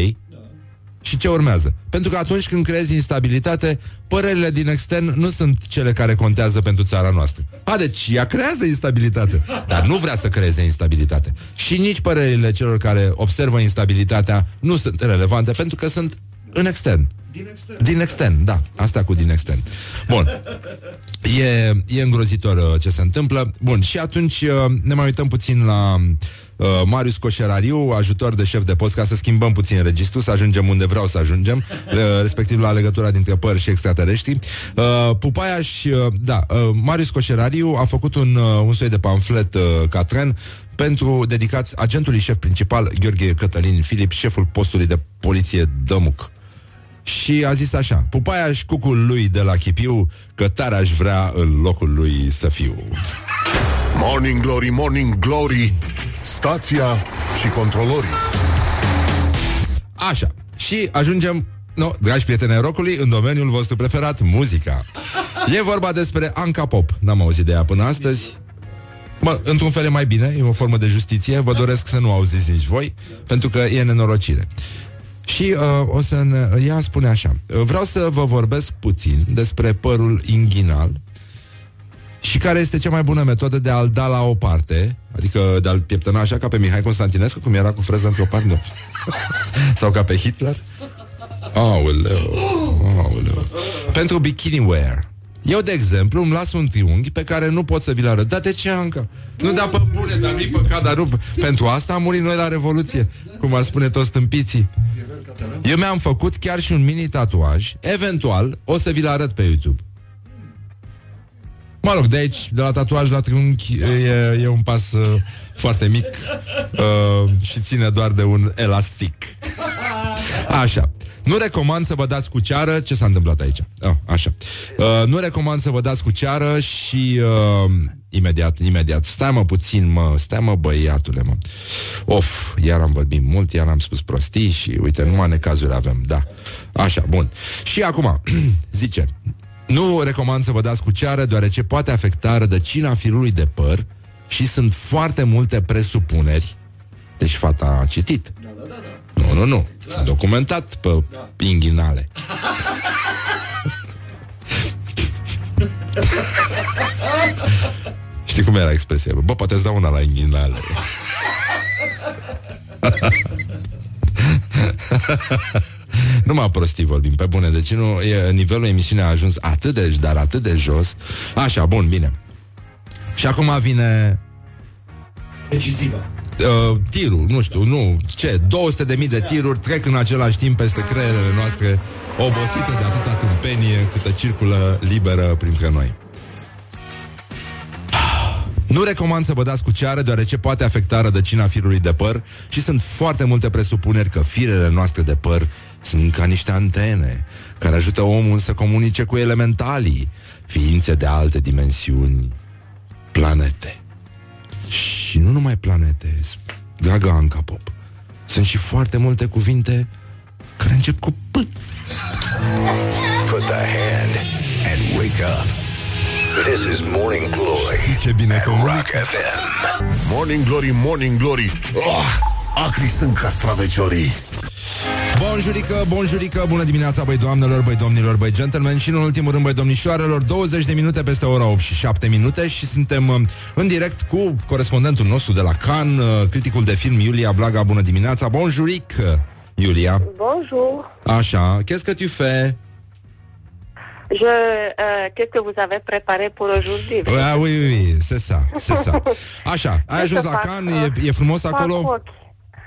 Și ce urmează? Pentru că atunci când creezi instabilitate, părerile din extern nu sunt cele care contează pentru țara noastră. A, deci ea creează instabilitate, dar nu vrea să creeze instabilitate. Și nici părerile celor care observă instabilitatea nu sunt relevante pentru că sunt în extern. Din extern. Din extern, da. Asta cu din extern. Bun. E, e îngrozitor uh, ce se întâmplă. Bun, și atunci uh, ne mai uităm puțin la uh, Marius Coșerariu, ajutor de șef de post, ca să schimbăm puțin registru, să ajungem unde vreau să ajungem, uh, respectiv la legătura dintre păr și extraterestri. Uh, Pupaiaș, uh, da, uh, Marius Coșerariu a făcut un, uh, un soi de pamflet uh, ca tren pentru dedicat agentului șef principal Gheorghe Cătălin Filip, șeful postului de poliție Dămuc. Și a zis așa Pupaia și cucul lui de la Chipiu Că tare aș vrea în locul lui să fiu. Morning Glory, Morning Glory Stația și controlorii Așa, și ajungem No, dragi prieteni ai rocului, în domeniul vostru preferat, muzica. E vorba despre Anca Pop. N-am auzit de ea până astăzi. Mă, într-un fel e mai bine, e o formă de justiție. Vă doresc să nu auziți nici voi, pentru că e nenorocire. Și uh, o să ne... Ea spune așa Vreau să vă vorbesc puțin despre părul inghinal și care este cea mai bună metodă de a-l da la o parte, adică de a-l pieptăna așa ca pe Mihai Constantinescu, cum era cu freza într-o parte, [LAUGHS] sau ca pe Hitler. Aoleu, aoleu. Pentru bikini wear. Eu, de exemplu, îmi las un triunghi pe care nu pot să vi-l arăt. Dar de ce, încă? Nu da pe bune, dar nu-i păcat, dar nu... Pentru asta am murit noi la Revoluție, cum ar spune toți stâmpiții. Eu mi-am făcut chiar și un mini tatuaj. Eventual, o să vi-l arăt pe YouTube. Mă rog, de aici, de la tatuaj la triunghi, e, e un pas uh, foarte mic uh, și ține doar de un elastic. Așa. Nu recomand să vă dați cu ceară Ce s-a întâmplat aici? Oh, așa. Uh, nu recomand să vă dați cu ceară Și uh, imediat, imediat Stai mă puțin, mă, stai mă băiatule mă. Of, iar am vorbit mult Iar am spus prostii și uite Numai necazuri avem, da Așa, bun Și acum, [CLEARS THROAT] zice Nu recomand să vă dați cu ceară Deoarece poate afecta rădăcina firului de păr Și sunt foarte multe presupuneri Deci fata a citit da, da, da, da. Nu, nu, nu. S-a documentat pe da. inghinale. [LAUGHS] Știi cum era expresia? Bă, poate îți dau una la inghinale. [LAUGHS] nu mă prostii vorbim, pe bune, deci nu, e, nivelul emisiunii a ajuns atât de, dar atât de jos. Așa, bun, bine. Și acum vine... Decisiva uh, tirul, nu știu, nu, ce, 200 de mii de tiruri trec în același timp peste creierele noastre, obosite de atâta tâmpenie câtă circulă liberă printre noi. Nu recomand să vă dați cu ceară, deoarece poate afecta rădăcina firului de păr și sunt foarte multe presupuneri că firele noastre de păr sunt ca niște antene care ajută omul să comunice cu elementalii, ființe de alte dimensiuni, planete. Și nu numai planete, dragă Anca Pop. Sunt și foarte multe cuvinte care încep cu P. Put the hand and wake up. This is Morning Glory. Știi ce bine Rock FM. Morning Glory, Morning Glory. Oh, acri sunt castraveciorii. Bonjurică, bonjurică, bună dimineața, băi doamnelor, băi domnilor, băi gentlemen și în ultimul rând, băi domnișoarelor, 20 de minute peste ora 8 și 7 minute și suntem uh, în direct cu corespondentul nostru de la Cannes, uh, criticul de film Iulia Blaga, bună dimineața, bonjuric, Iulia. Bonjour. Așa, qu'est-ce que tu fais? Je, euh, qu'est-ce que vous avez préparé pour aujourd'hui? Ah, oui, oui, oui, c'est ça, c'est ça. [LAUGHS] Așa, ai ajuns la Cannes, e, e frumos acolo?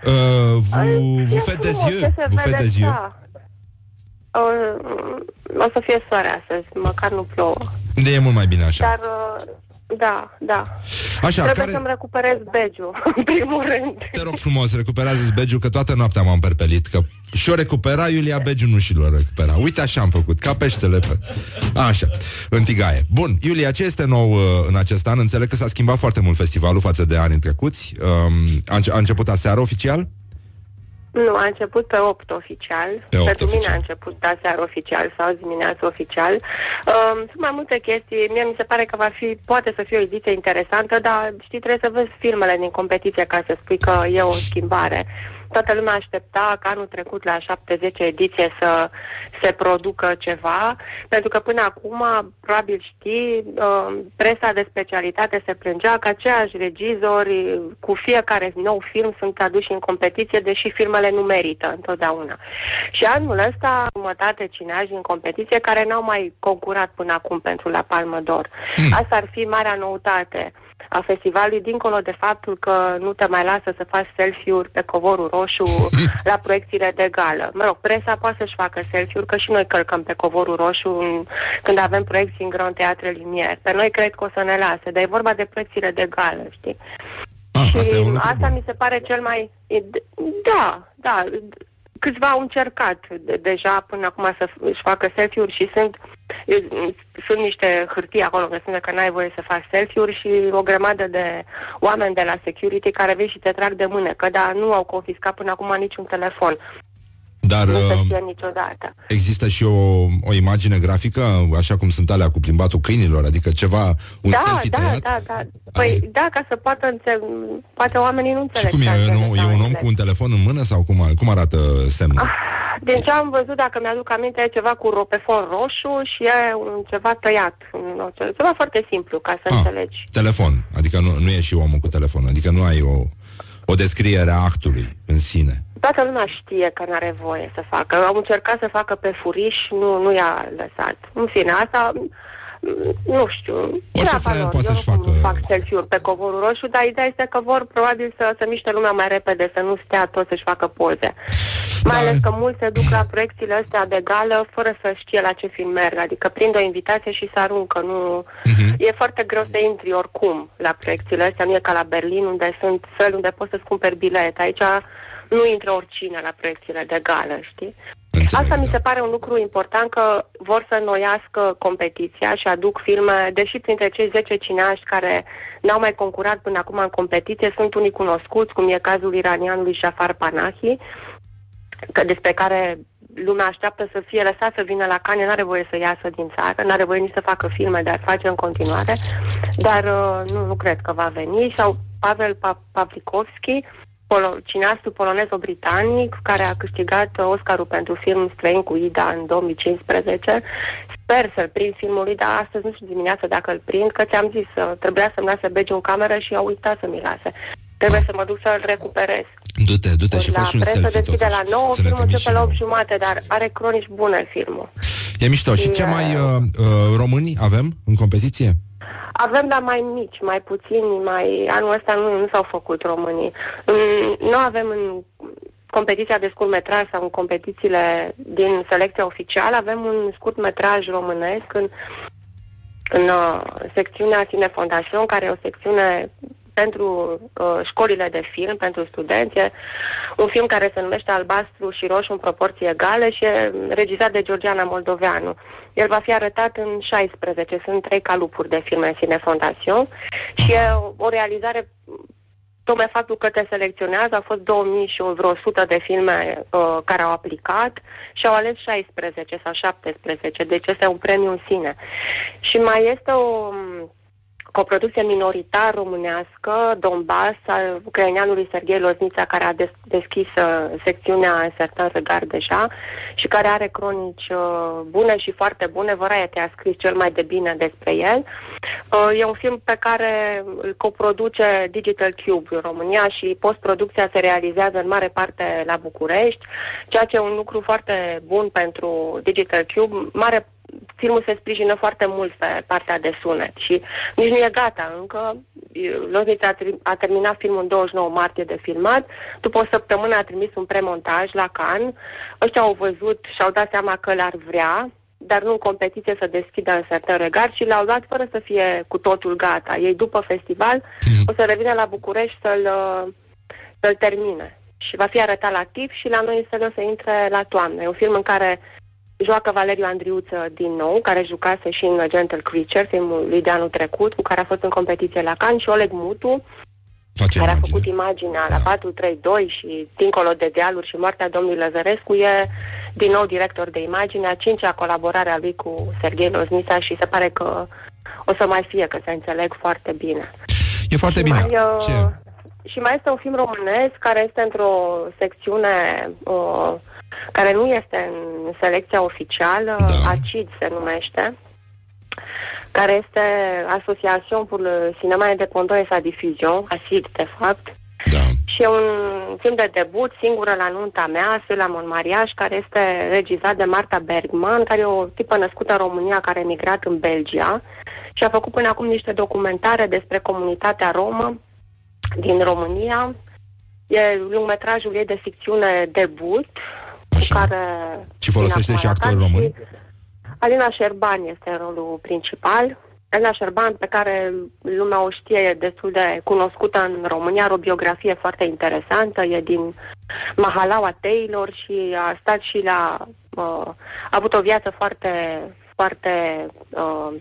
Euh, vous, vous faites des yeux. Vous faites des yeux. O, o să fie soare astăzi, măcar nu plouă. De e mult mai bine așa. Dar, uh, da, da. Așa, Trebuie care... să-mi recuperez begiu, [LAUGHS] în primul rând. Te rog frumos, recuperează begiu, că toată noaptea m-am perpelit, că și-o recupera, Iulia Begiu nu și l-o recupera. Uite așa am făcut, ca peștele pe... Așa, în tigaie. Bun, Iulia, ce este nou uh, în acest an? Înțeleg că s-a schimbat foarte mult festivalul față de anii trecuți. Um, a, înce- a început aseară oficial? Nu, a început pe 8 oficial. Pe 8 Pentru mine oficial. a început aseară oficial sau dimineață oficial. Um, sunt mai multe chestii. Mie mi se pare că va fi, poate să fie o ediție interesantă, dar știi, trebuie să vezi filmele din competiție ca să spui că e o schimbare. Toată lumea aștepta ca anul trecut la 70 ediție să se producă ceva, pentru că până acum, probabil știi, um, presa de specialitate se plângea că aceiași regizori cu fiecare nou film sunt aduși în competiție, deși filmele nu merită întotdeauna. Și anul ăsta, jumătate cineași în competiție care n-au mai concurat până acum pentru la Palmă d'Or. Asta ar fi marea noutate a festivalului, dincolo de faptul că nu te mai lasă să faci selfie-uri pe covorul roșu [LAUGHS] la proiecțiile de gală. Mă rog, presa poate să-și facă selfie-uri, că și noi călcăm pe covorul roșu în, când avem proiecții în Grand Teatre Linier. Pe noi cred că o să ne lase, dar e vorba de proiecțiile de gală, știi? Ah, și asta e un lucru asta bun. mi se pare cel mai... Da, da, câțiva au încercat de- deja până acum să f- își facă selfie-uri și sunt, sunt niște hârtii acolo că spune că n-ai voie să faci selfie-uri și o grămadă de oameni de la security care vin și te trag de mânecă, dar nu au confiscat până acum niciun telefon. Dar nu se uh, știe niciodată. există și o, o imagine grafică, așa cum sunt alea cu plimbatul câinilor, adică ceva, un da, selfie da, tăiat? da, da. Păi, da, ca să poată înțeleg, poate oamenii nu Și înțeleg. cum e? toate E un, e un om detaliile. cu un telefon în mână sau cum, cum arată semnul? Ah, Din ce am văzut, dacă mi-aduc aminte, e ceva cu ropefon roșu și e un ceva tăiat. Nu, ce- Ceva foarte simplu, ca să Ah. înțelegi. Telefon, adică nu, nu e și omul cu telefon, adică nu ai o, o descriere a actului în sine. Toată lumea știe că nu are voie să facă. Au încercat să facă pe furiș, nu, nu i-a lăsat. În fine, asta m, nu știu. treaba femeie lor. poate Eu să-și nu facă- fac selfie-uri pe covorul roșu, dar ideea este că vor probabil să, să miște lumea mai repede, să nu stea tot să-și facă poze. Mai ales că mulți se duc la proiecțiile astea de gală fără să știe la ce film merg, adică prind o invitație și se aruncă. Nu... E foarte greu să intri oricum la proiecțiile astea, nu e ca la Berlin unde sunt săli unde poți să-ți cumperi bilet. Aici nu intră oricine la proiecțiile de gală, știi? Asta mi se pare un lucru important că vor să înnoiască competiția și aduc filme, deși printre cei 10 cineaști care n-au mai concurat până acum în competiție sunt unii cunoscuți, cum e cazul iranianului Jafar Panahi, că despre care lumea așteaptă să fie lăsat să vină la Cannes, nu are voie să iasă din țară, nu are voie nici să facă filme, dar face în continuare, dar uh, nu, nu cred că va veni. Sau Pavel Pa- Pavlikovski, polo- cineastul polonezo-britanic, care a câștigat uh, Oscarul pentru film străin cu Ida în 2015. Sper să-l prind filmul lui, dar astăzi nu știu dimineața dacă îl prind, că ți-am zis, uh, trebuia să-mi lase bege în cameră și a uitat să mi lase. Trebuie să mă duc să-l recuperez. Du-te, du-te și la faci un presă selfie deschide totuși. la 9, Să ne filmul trimiți și începe la nouă. 8 jumate, dar are cronici bune filmul. E mișto. Și ce E- mai uh, uh, români avem în competiție? Avem, dar mai mici, mai puțini, mai... Anul ăsta nu, nu s-au făcut românii. Mm, Nu avem în competiția de scurtmetraj sau în competițiile din selecția oficială, avem un scurtmetraj românesc în, în uh, secțiunea Cine Fondațion, care e o secțiune pentru uh, școlile de film, pentru studenți. E un film care se numește Albastru și Roșu în proporții egale și e regizat de Georgiana Moldoveanu. El va fi arătat în 16, sunt trei calupuri de filme în Cine Fondațion și e o, o realizare tocmai faptul că te selecționează, au fost 2000 și vreo 100 de filme uh, care au aplicat și au ales 16 sau 17, deci este un premiu în sine. Și mai este o coproducție minoritar românească, Donbass, al ucraineanului Serghei Loznița, care a des- deschis uh, secțiunea în Sertan Regar deja și care are cronici uh, bune și foarte bune. Variety a scris cel mai de bine despre el. Uh, e un film pe care îl coproduce Digital Cube în România și postproducția se realizează în mare parte la București, ceea ce e un lucru foarte bun pentru Digital Cube. Mare filmul se sprijină foarte mult pe partea de sunet și nici nu e gata încă. Loznița a, tri- a terminat filmul în 29 martie de filmat, după o săptămână a trimis un premontaj la Cannes. Ăștia au văzut și au dat seama că l-ar vrea, dar nu în competiție să deschidă în certain regard și l-au luat fără să fie cu totul gata. Ei după festival o să revină la București să-l, uh, să-l termine. Și va fi arătat la TIF și la noi în o să intre la toamnă. E un film în care joacă Valeriu Andriuță din nou, care jucase și în Gentle Creature, filmul lui de anul trecut, cu care a fost în competiție la Cannes, și Oleg Mutu, Face care a imagine. făcut imaginea la 432 și Dincolo de dealuri și Moartea domnului Lăzărescu, e din nou director de imagine, a cincea colaborare a lui cu Serghei Loznița și se pare că o să mai fie, că se înțeleg foarte bine. E foarte Și bine. Mai, uh, Ce? Și mai este un film românesc care este într-o secțiune uh, care nu este în selecția oficială, Da. ACID se numește, care este Asociațion pour le Cinéma Indépendant et sa Diffusion, ACID de fapt. Da. Și e un film de debut, singură la nunta mea, la Mon Mariage, care este regizat de Marta Bergman, care e o tipă născută în România, care a emigrat în Belgia și a făcut până acum niște documentare despre comunitatea romă din România. E lungmetrajul ei de ficțiune debut, Așa. cu care... Și folosește vine și acum la actori Cannes români? Alina Șerban este în rolul principal. Alina Șerban, pe care lumea o știe, e destul de cunoscută în România, are o biografie foarte interesantă, e din Mahalaua Taylor și a stat și la... Uh, a avut o viață foarte, foarte, uh,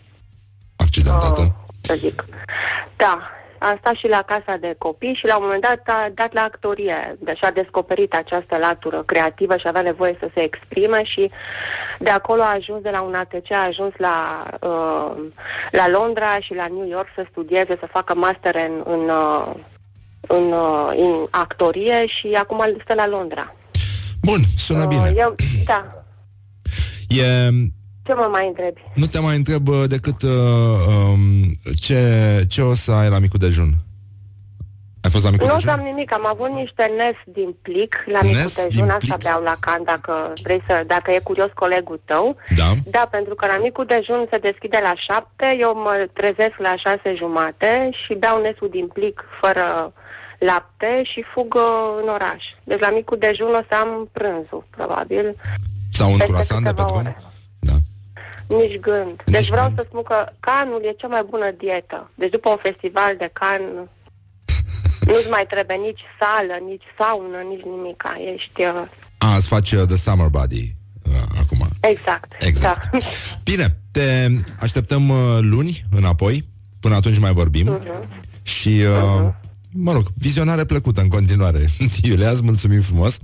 Accidentată. să zic, da, a stat și la casa de copii și la un moment dat a dat la actorie. Deci a descoperit această latură creativă și avea nevoie să se exprime și de acolo a ajuns de la un ATC, a ajuns la, uh, la Londra și la New York să studieze, să facă master în, în, uh, în, uh, în actorie și acum stă la Londra. Bun, sună bine. Uh, eu, da. E ce mă mai întrebi? Nu te mai întreb uh, decât uh, um, ce, ce o să ai la micul dejun. Ai fost la micul nu dejun? Nu am nimic, am avut niște nes din plic la nes micul dejun, asta beau la can dacă vrei să, dacă e curios colegul tău. Da. Da, pentru că la micul dejun se deschide la șapte, eu mă trezesc la șase jumate și beau nesul din plic fără lapte și fug uh, în oraș. Deci la micul dejun o să am prânzul, probabil. Sau un croissant de pe drum? Da. Nici gând. Nici deci vreau gând. să spun că canul e cea mai bună dietă. Deci după un festival de can nu-ți mai trebuie nici sală, nici saună, nici nimic. Ești... Uh... A, îți faci uh, the summer body uh, acum. Exact. Exact. Da. [LAUGHS] Bine, te așteptăm uh, luni înapoi. Până atunci mai vorbim. Uh-huh. Și, uh, uh-huh. mă rog, vizionare plăcută în continuare. [LAUGHS] Iulia, îți mulțumim frumos.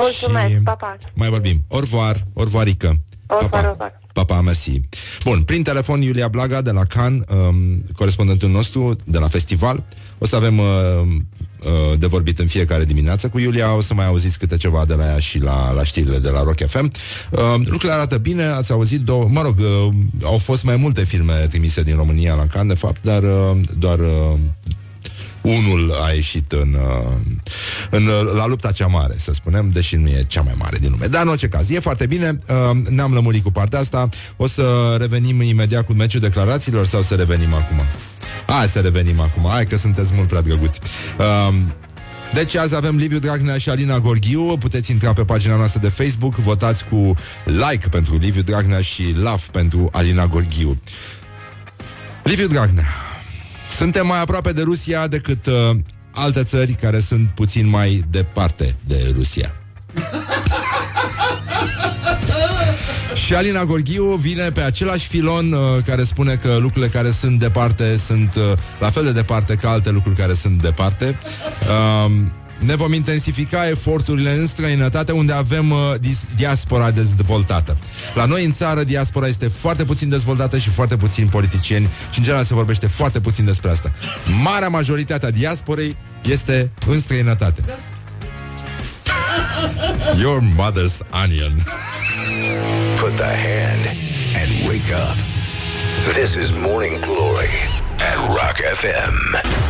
Mulțumesc, și pa, pa. Mai vorbim. Orvoar, orvoarică. Pa, pa. Pa, pa, mersi. Bun, prin telefon Iulia Blaga de la Can, um, corespondentul nostru de la festival. O să avem uh, uh, de vorbit în fiecare dimineață cu Iulia. O să mai auziți câte ceva de la ea și la, la știrile de la Rock FM. Uh, lucrurile arată bine, ați auzit două... Mă rog, uh, au fost mai multe filme trimise din România la Can, de fapt, dar uh, doar... Uh, unul a ieșit în, uh, în, uh, la lupta cea mare, să spunem, deși nu e cea mai mare din lume. Dar în orice caz, e foarte bine, uh, ne-am lămurit cu partea asta. O să revenim imediat cu meciul declarațiilor sau să revenim acum? Hai să revenim acum, hai că sunteți mult prea drăguți. Deci azi avem Liviu Dragnea și Alina Gorghiu Puteți intra pe pagina noastră de Facebook Votați cu like pentru Liviu Dragnea Și love pentru Alina Gorghiu Liviu Dragnea suntem mai aproape de Rusia decât uh, alte țări care sunt puțin mai departe de Rusia. [LAUGHS] Și Alina Gorghiu vine pe același filon uh, care spune că lucrurile care sunt departe sunt uh, la fel de departe ca alte lucruri care sunt departe. Uh, ne vom intensifica eforturile în străinătate unde avem uh, diaspora dezvoltată. La noi în țară diaspora este foarte puțin dezvoltată și foarte puțin politicieni și în general se vorbește foarte puțin despre asta. Marea majoritate a diasporei este în străinătate. Your mother's onion. Put the hand and wake up. This is Morning Glory at Rock FM.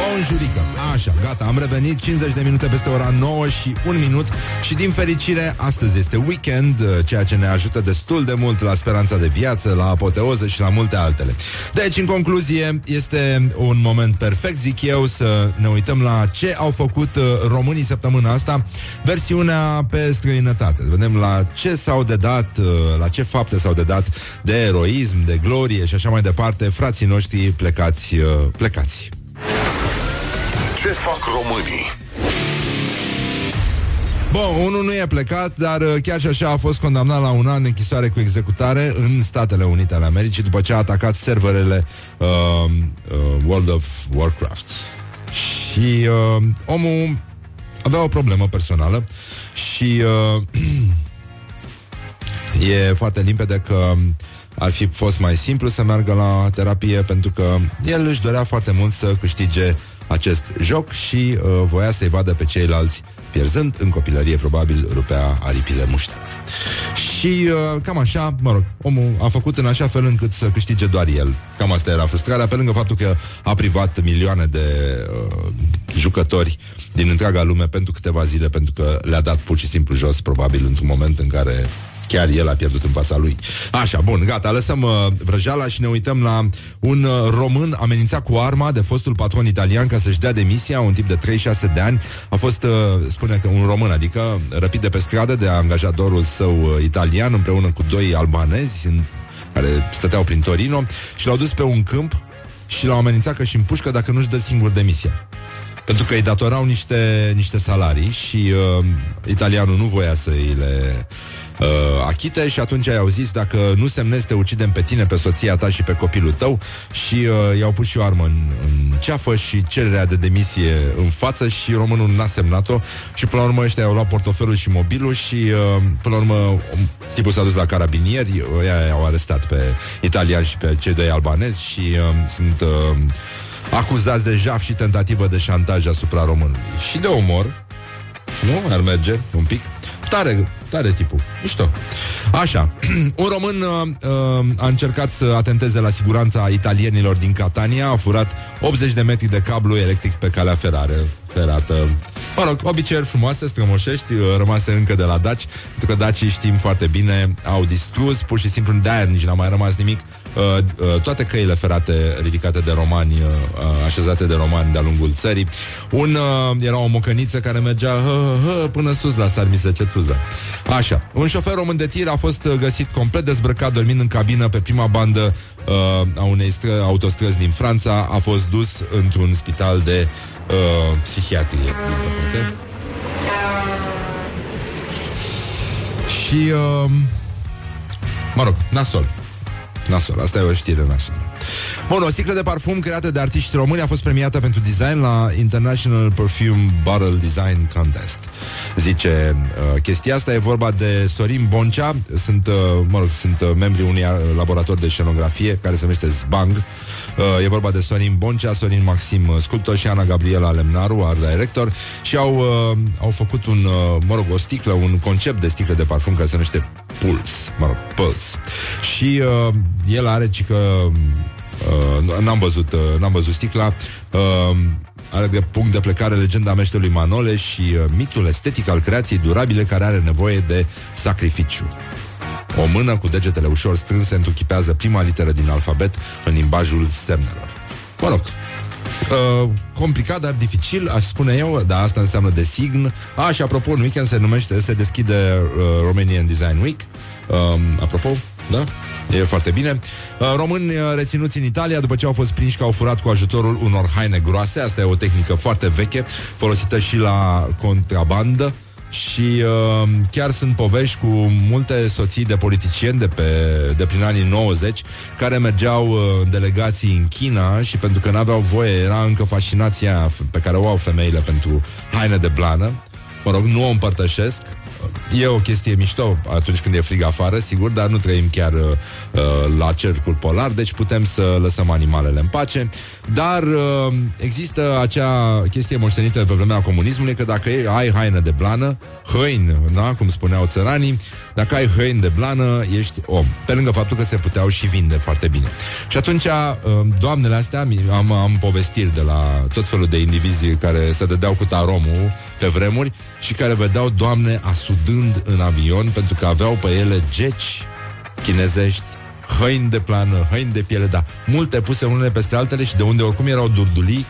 Bonjurică! Așa, gata, am revenit 50 de minute peste ora 9 și 1 minut și din fericire astăzi este weekend, uh, ceea ce ne ajută destul de mult la speranța de viață, la apoteoză și la multe altele. Deci, în concluzie, este un moment perfect, zic eu, să ne uităm la ce au făcut uh, românii săptămâna asta, versiunea pe străinătate. Vedem la ce s-au dedat, uh, la ce fapte s-au dedat de eroism, de glorie și așa mai departe, frații noștri plecați, plecați. Ce fac românii? Bun, unul nu e plecat, dar uh, chiar și așa a fost condamnat la un an de închisoare cu executare în Statele Unite ale Americii după ce a atacat serverele uh, uh, World of Warcraft. Și uh, omul avea o problemă personală și uh, [CLEARS THROAT] e foarte limpede că ar fi fost mai simplu să meargă la terapie pentru că el își dorea foarte mult să câștige acest joc și uh, voia să-i vadă pe ceilalți pierzând în copilărie, probabil rupea aripile muște. Și uh, cam așa, mă rog, omul a făcut în așa fel încât să câștige doar el. Cam asta era frustrarea, pe lângă faptul că a privat milioane de uh, jucători din întreaga lume pentru câteva zile, pentru că le-a dat pur și simplu jos, probabil într-un moment în care Chiar el a pierdut în fața lui. Așa, bun, gata, lăsăm uh, vrăjeala și ne uităm la un uh, român amenințat cu arma de fostul patron italian ca să-și dea demisia, un tip de 36 de ani. A fost, uh, spune că un român, adică răpit de pe stradă de angajatorul său uh, italian împreună cu doi albanezi în, care stăteau prin Torino și l-au dus pe un câmp și l-au amenințat că și împușcă dacă nu-și dă singur demisia. Pentru că îi datorau niște, niște salarii și uh, italianul nu voia să îi le uh, achite și atunci i-au zis dacă nu semnezi te ucidem pe tine, pe soția ta și pe copilul tău și uh, i-au pus și o armă în, în ceafă și cererea de demisie în față și românul n-a semnat-o și până la urmă ăștia au luat portofelul și mobilul și uh, până la urmă um, tipul s-a dus la carabinieri, ăia i-au arestat pe italian și pe cei doi albanezi și uh, sunt uh, acuzați de jaf și tentativă de șantaj asupra românului. Și de omor, nu? Ar merge un pic. Tare, tare tipul. Mișto. Așa. [CLEARS THROAT] un român uh, uh, a încercat să atenteze la siguranța italienilor din Catania, a furat 80 de metri de cablu electric pe calea ferare, ferată. Mă rog, obiceiuri frumoase, strămoșești, uh, rămase încă de la daci, pentru că dacii știm foarte bine, au distrus, pur și simplu de-aia nici n-a mai rămas nimic uh, uh, toate căile ferate ridicate de romani, uh, uh, așezate de romani de-a lungul țării. Un, uh, era o mocăniță care mergea hă, hă, hă, până sus la Sarmize Cetuza. Așa. Un șofer român de tir a fost uh, găsit complet dezbrăcat, dormind în cabină pe prima bandă uh, a unei stră- autostrăzi din Franța. A fost dus într-un spital de uh, psihiatrie. din păcate. Și, uh, mă rog, nasol. Nasol, asta e o știre nasolă. Bun, o sticlă de parfum creată de artiști români a fost premiată pentru design la International Perfume Bottle Design Contest. Zice uh, chestia asta, e vorba de Sorin Boncea, sunt, uh, mă rog, sunt uh, membrii unui uh, laborator de scenografie care se numește Zbang. Uh, e vorba de Sorin Boncea, Sorin Maxim uh, sculptor și Ana Gabriela Lemnaru, art director și au, uh, au făcut un, uh, mă rog, o sticlă, un concept de sticlă de parfum care se numește Puls, mă rog, Puls. Și uh, el are cică Uh, n-am văzut, uh, n-am văzut sticla. Uh, are de punct de plecare legenda meșterului Manole și uh, mitul estetic al creației durabile care are nevoie de sacrificiu. O mână cu degetele ușor strânse întruchipează prima literă din alfabet în limbajul semnelor. Mă rog, Uh, complicat, dar dificil, aș spune eu, dar asta înseamnă de sign. A, și apropo, un weekend se numește, se deschide uh, Romanian Design Week. Um, apropo, da? E foarte bine. Uh, români uh, reținuți în Italia după ce au fost prinși că au furat cu ajutorul unor haine groase. Asta e o tehnică foarte veche, folosită și la contrabandă. Și uh, chiar sunt povești cu multe soții de politicieni de, pe, de prin anii 90 care mergeau uh, în delegații în China și pentru că n-aveau voie, era încă fascinația f- pe care o au femeile pentru haine de blană. Mă rog, nu o împărtășesc, E o chestie mișto atunci când e frig afară, sigur, dar nu trăim chiar uh, uh, la cercul polar, deci putem să lăsăm animalele în pace. Dar uh, există acea chestie moștenită pe vremea comunismului, că dacă ai haină de blană, hăini, da, cum spuneau țăranii, dacă ai hăini de blană, ești om. Pe lângă faptul că se puteau și vinde foarte bine. Și atunci, uh, doamnele astea, mi- am, am povestiri de la tot felul de indivizi care se dădeau cu taromul pe vremuri și care vedeau doamne asudând în avion pentru că aveau pe ele geci chinezești, hăini de plană, hăini de piele, da, multe puse unele peste altele și de unde oricum erau durdulii,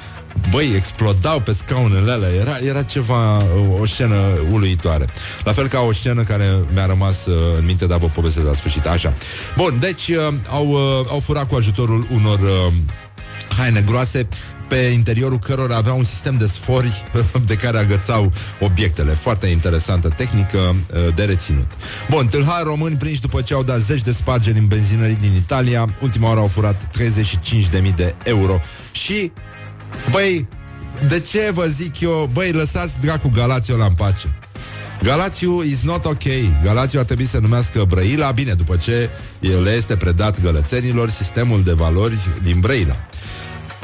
băi, explodau pe scaunele alea, era, era ceva, o, o scenă uluitoare. La fel ca o scenă care mi-a rămas uh, în minte, dar vă povestesc la sfârșit, așa. Bun, deci uh, au, uh, au furat cu ajutorul unor uh, haine groase pe interiorul cărora avea un sistem de sfori [LAUGHS] de care agățau obiectele. Foarte interesantă tehnică uh, de reținut. Bun, tâlhari români prinși după ce au dat zeci de spargeri în benzinării din Italia. Ultima oară au furat 35.000 de euro. Și, băi, de ce vă zic eu, băi, lăsați dracu Galațiu la în pace. Galațiu is not ok. Galațiu ar trebui să numească Brăila, bine, după ce le este predat gălățenilor sistemul de valori din Brăila.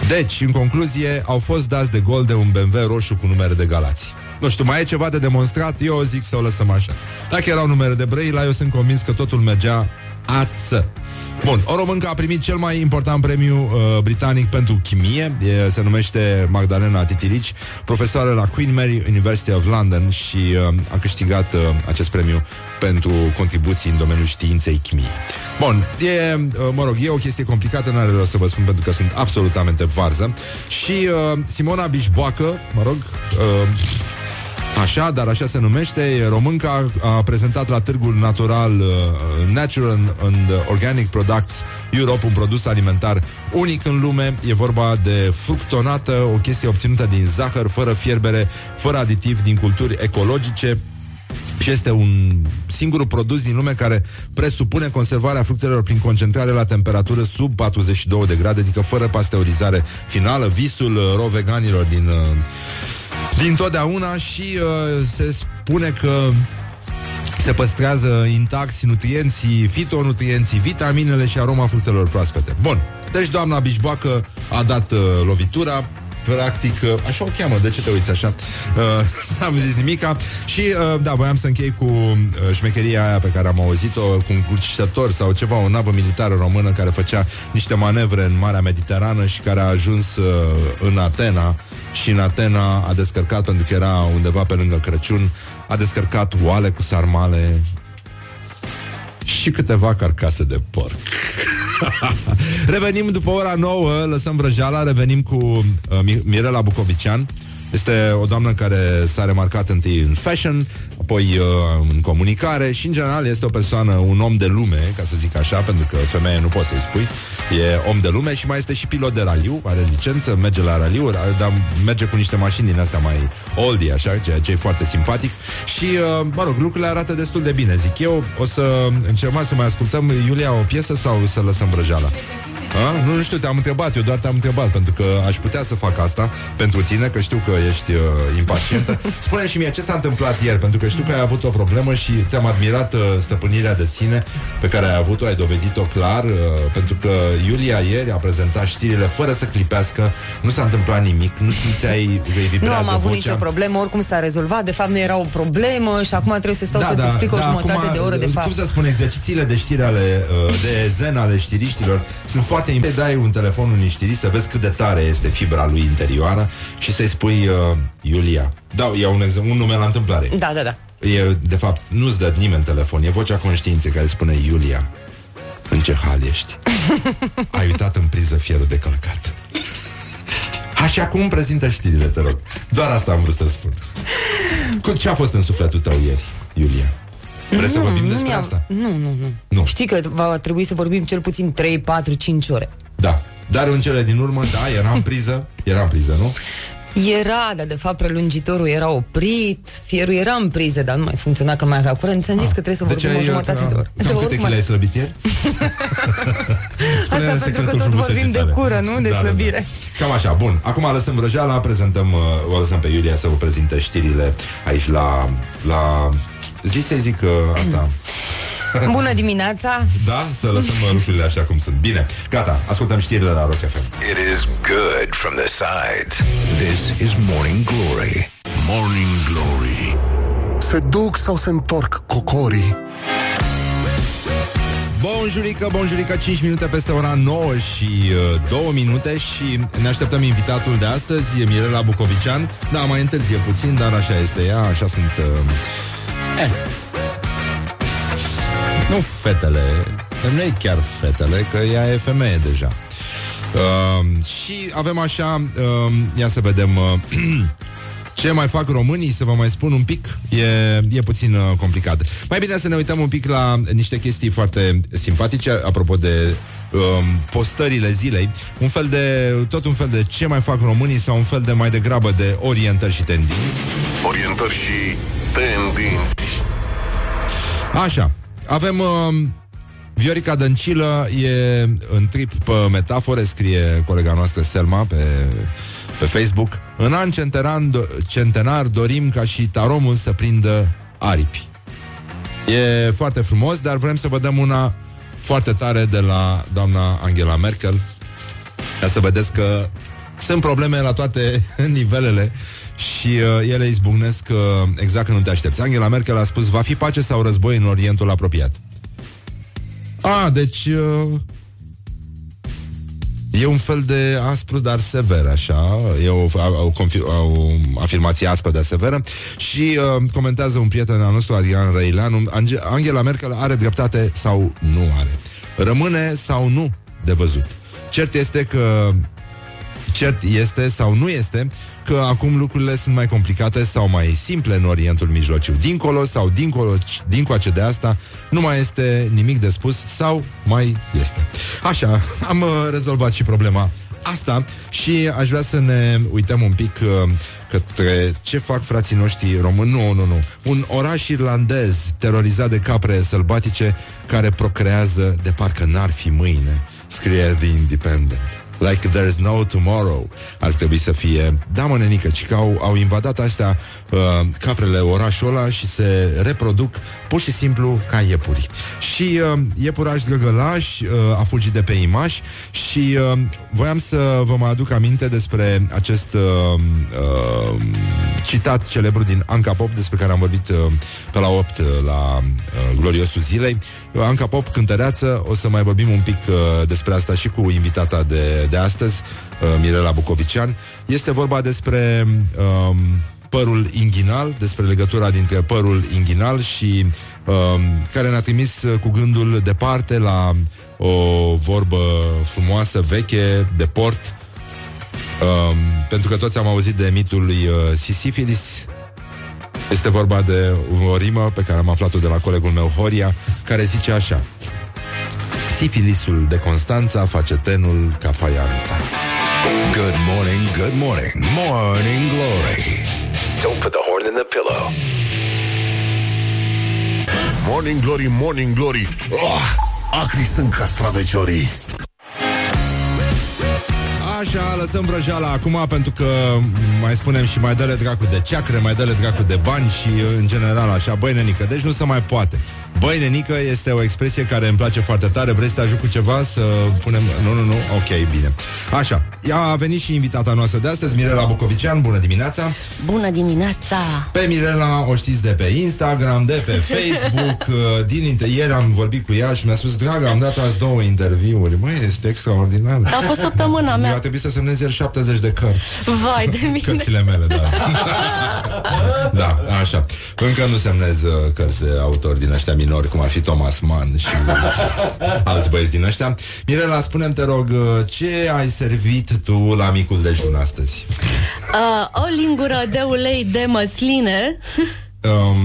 Deci, în concluzie, au fost dați de gol de un BMW roșu cu numere de Galați. Nu știu, mai e ceva de demonstrat? Eu zic să o lăsăm așa. Dacă erau numere de Brăila, eu sunt convins că totul mergea ață. Bun, o româncă a primit cel mai important premiu uh, britanic pentru chimie, e, se numește Magdalena Titirici, profesoară la Queen Mary University of London și uh, a câștigat uh, acest premiu pentru contribuții în domeniul științei chimiei. Bun, e, uh, mă rog, e o chestie complicată, n-are rost să vă spun pentru că sunt absolutamente varză. Și uh, Simona Bișboacă, mă rog, uh, Așa, dar așa se numește. E Românca a prezentat la târgul natural uh, Natural and Organic Products Europe un produs alimentar unic în lume. E vorba de fructonată, o chestie obținută din zahăr, fără fierbere, fără aditiv, din culturi ecologice și este un singur produs din lume care presupune conservarea fructelor prin concentrare la temperatură sub 42 de grade, adică fără pasteurizare finală, visul uh, roveganilor din, uh, din totdeauna și uh, se spune că se păstrează intacti nutrienții, fitonutrienții, vitaminele și aroma fructelor proaspete. Bun, deci doamna Bișboacă a dat uh, lovitura, practic, uh, așa o cheamă, de ce te uiți așa? Uh, [LAUGHS] am zis nimica și, uh, da, voiam să închei cu uh, șmecheria aia pe care am auzit-o, cu un crucișător sau ceva, o navă militară română care făcea niște manevre în Marea Mediterană și care a ajuns uh, în Atena și în Atena a descărcat, pentru că era undeva pe lângă Crăciun, a descărcat oale cu sarmale și câteva carcase de porc. [LAUGHS] revenim după ora 9, lăsăm vrăjeala, revenim cu uh, Mirela Bucovician. Este o doamnă care s-a remarcat întâi în fashion, apoi uh, în comunicare și, în general, este o persoană, un om de lume, ca să zic așa, pentru că femeie nu poți să-i spui, e om de lume și mai este și pilot de raliu, are licență, merge la raliu, dar merge cu niște mașini din astea mai oldie, așa, ceea ce e foarte simpatic și, uh, mă rog, lucrurile arată destul de bine, zic eu. O să încercăm să mai ascultăm, Iulia, o piesă sau să lăsăm vrăjeala? A? Nu, nu știu, te-am întrebat, eu doar te-am întrebat Pentru că aș putea să fac asta Pentru tine, că știu că ești uh, impacientă [LAUGHS] spune și mie ce s-a întâmplat ieri Pentru că știu că ai avut o problemă și te-am admirat uh, Stăpânirea de sine Pe care ai avut-o, ai dovedit-o clar uh, Pentru că Iulia ieri a prezentat știrile Fără să clipească, nu s-a întâmplat nimic Nu simțeai că Nu am avut vocea. nicio problemă, oricum s-a rezolvat De fapt nu era o problemă și acum trebuie să stau da, să-ți da, explic o da, jumătate acum, de oră de fapt Cum să spun, exercițiile de știri ale, uh, de zen ale știriștilor sunt foarte importante. Dai un telefon unui știrist să vezi cât de tare este fibra lui interioară și să-i spui uh, Iulia. Da, iau un, exemplu, un nume la întâmplare. Da, da, da. E, de fapt, nu-ți dă nimeni telefon, e vocea conștiinței care spune Iulia, în ce hal ești? [LAUGHS] Ai uitat în priză fierul de călcat. Așa cum prezintă știrile, te rog. Doar asta am vrut să spun. Cu ce a fost în sufletul tău ieri, Iulia? Vreți să vorbim despre mi-a- asta? Nu, nu, nu, Nu. Știi că va trebui să vorbim cel puțin 3, 4, 5 ore. Da. Dar în cele din urmă, da, era în priză, era în priză, nu? Era, dar de fapt prelungitorul era oprit, fierul era în priză, dar nu mai funcționa că nu mai avea curent. Ți-am zis că trebuie să vorbim o jumătate de oră. Cam câte oricum, chile ai slăbit ieri? [LAUGHS] Asta pentru că tot vorbim de cură, nu? De slăbire. Cam așa, bun. Acum lăsăm vrăjeala, prezentăm, uh, o lăsăm pe Iulia să vă prezinte știrile aici la... la... Zi să zic uh, asta. [LAUGHS] Bună dimineața! Da? Să lăsăm uh, lucrurile așa cum sunt. Bine, gata, ascultăm știrile la Rock FM. It is good from the sides. This is Morning Glory. Morning Glory. Se duc sau se întorc cocorii? Bonjurică, bonjurică, 5 minute peste ora 9 și uh, 2 minute și ne așteptăm invitatul de astăzi, e Mirela Bucovician. Da, mai întârzie puțin, dar așa este ea, așa sunt... Uh, eh. Nu fetele, nu e chiar fetele, că ea e femeie deja. Uh, și avem așa, uh, ia să vedem... Uh, [CLEARS THROAT] Ce mai fac românii, să vă mai spun un pic, e, e puțin uh, complicat. Mai bine să ne uităm un pic la niște chestii foarte simpatice, apropo de um, postările zilei. Un fel de, tot un fel de ce mai fac românii sau un fel de mai degrabă de orientări și tendinți. Orientări și tendinți. Așa, avem... Uh, Viorica Dăncilă e în trip pe metafore, scrie colega noastră Selma pe, pe Facebook. În an centenar, centenar dorim ca și taromul să prindă aripi. E foarte frumos, dar vrem să vă dăm una foarte tare de la doamna Angela Merkel. Ca să vedeți că sunt probleme la toate [LAUGHS] nivelele și uh, ele izbucnesc uh, exact când nu te aștepți. Angela Merkel a spus, va fi pace sau război în Orientul apropiat. A, deci uh, E un fel de aspru, dar sever, așa E o, o, o, o afirmație aspră, dar severă Și uh, comentează un prieten al nostru, Adrian Răileanu Angela Merkel are dreptate sau nu are Rămâne sau nu de văzut Cert este că Cert este sau nu este că acum lucrurile sunt mai complicate sau mai simple în Orientul Mijlociu. Dincolo sau dincolo, dincoace de asta, nu mai este nimic de spus sau mai este. Așa, am uh, rezolvat și problema asta și aș vrea să ne uităm un pic uh, către ce fac frații noștri români. Nu, nu, nu. Un oraș irlandez terorizat de capre sălbatice care procrează de parcă n-ar fi mâine, scrie The Independent. Like there's no tomorrow. Ar trebui să fie Da, mă, nenică, ci că au, au invadat astea uh, Caprele orașul ăla Și se reproduc pur și simplu Ca iepuri. Și uh, iepuraș găgălaș uh, A fugit de pe imaș Și uh, voiam să vă mai aduc aminte Despre acest uh, uh, Citat celebru din Anca Pop Despre care am vorbit uh, pe la 8 uh, La uh, gloriosul zilei. Anca Pop, cântăreață O să mai vorbim un pic uh, despre asta Și cu invitata de de astăzi, uh, Mirela Bucovician. Este vorba despre um, părul inghinal, despre legătura dintre părul inghinal și um, care ne-a trimis uh, cu gândul departe la o vorbă frumoasă, veche, de port, um, pentru că toți am auzit de mitul lui uh, Sisifilis. Este vorba de o rimă pe care am aflat-o de la colegul meu Horia, care zice așa. Sifilisul de Constanța face tenul ca faianța. Good morning, good morning, morning glory. Don't put the horn in the pillow. Morning glory, morning glory. Oh, acri sunt castraveciorii. Așa, lăsăm vrăjeala acum pentru că mai spunem și mai dă-le dracu de ceacre, mai dă-le dracu de bani și în general așa, băi nenică, deci nu se mai poate. Băi, nenică este o expresie care îmi place foarte tare. Vrei să te ajut cu ceva? Să punem... Nu, nu, nu. Ok, bine. Așa. Ea a venit și invitata noastră de astăzi, Mirela Bucovician. Bună dimineața! Bună dimineața! Pe Mirela o știți de pe Instagram, de pe [LAUGHS] Facebook. Uh, din inter... Ieri am vorbit cu ea și mi-a spus, dragă, am dat azi două interviuri. Măi, este extraordinar. A fost săptămâna mea. Eu a trebuit să semnez el 70 de cărți. Vai de mine. Cărțile mele, da. [LAUGHS] da, așa. Încă nu semnez uh, cărți de autor din ăștia minori, cum ar fi Thomas Mann și [LAUGHS] alți băieți din ăștia. Mirela, spune te rog, ce ai servit tu la micul dejun astăzi? Uh, o lingură de ulei de măsline. um,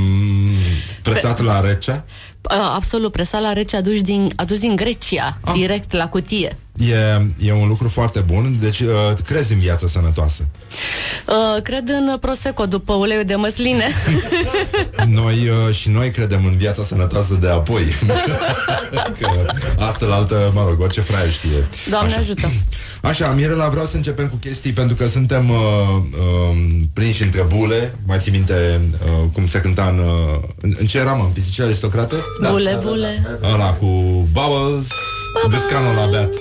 presat Pe... la rece? Uh, absolut, presat la rece adus din, adus din Grecia, ah. direct la cutie. E, e un lucru foarte bun, deci uh, crezi în viața sănătoasă. Uh, cred în Prosecco după uleiul de măsline. [LAUGHS] Noi uh, și noi credem în viața sănătoasă de apoi. [LAUGHS] Că asta la altă, mă rog, orice fraier știe. Doamne Așa. ajută. Așa, Mirela, vreau să începem cu chestii pentru că suntem uh, uh, prinși între bule. Mai ții minte uh, cum se cânta în, uh, în, în ce eram, în pisicile aristocrate? Bule, da. bule. Ăla cu Bubbles, Bubbles. la beat.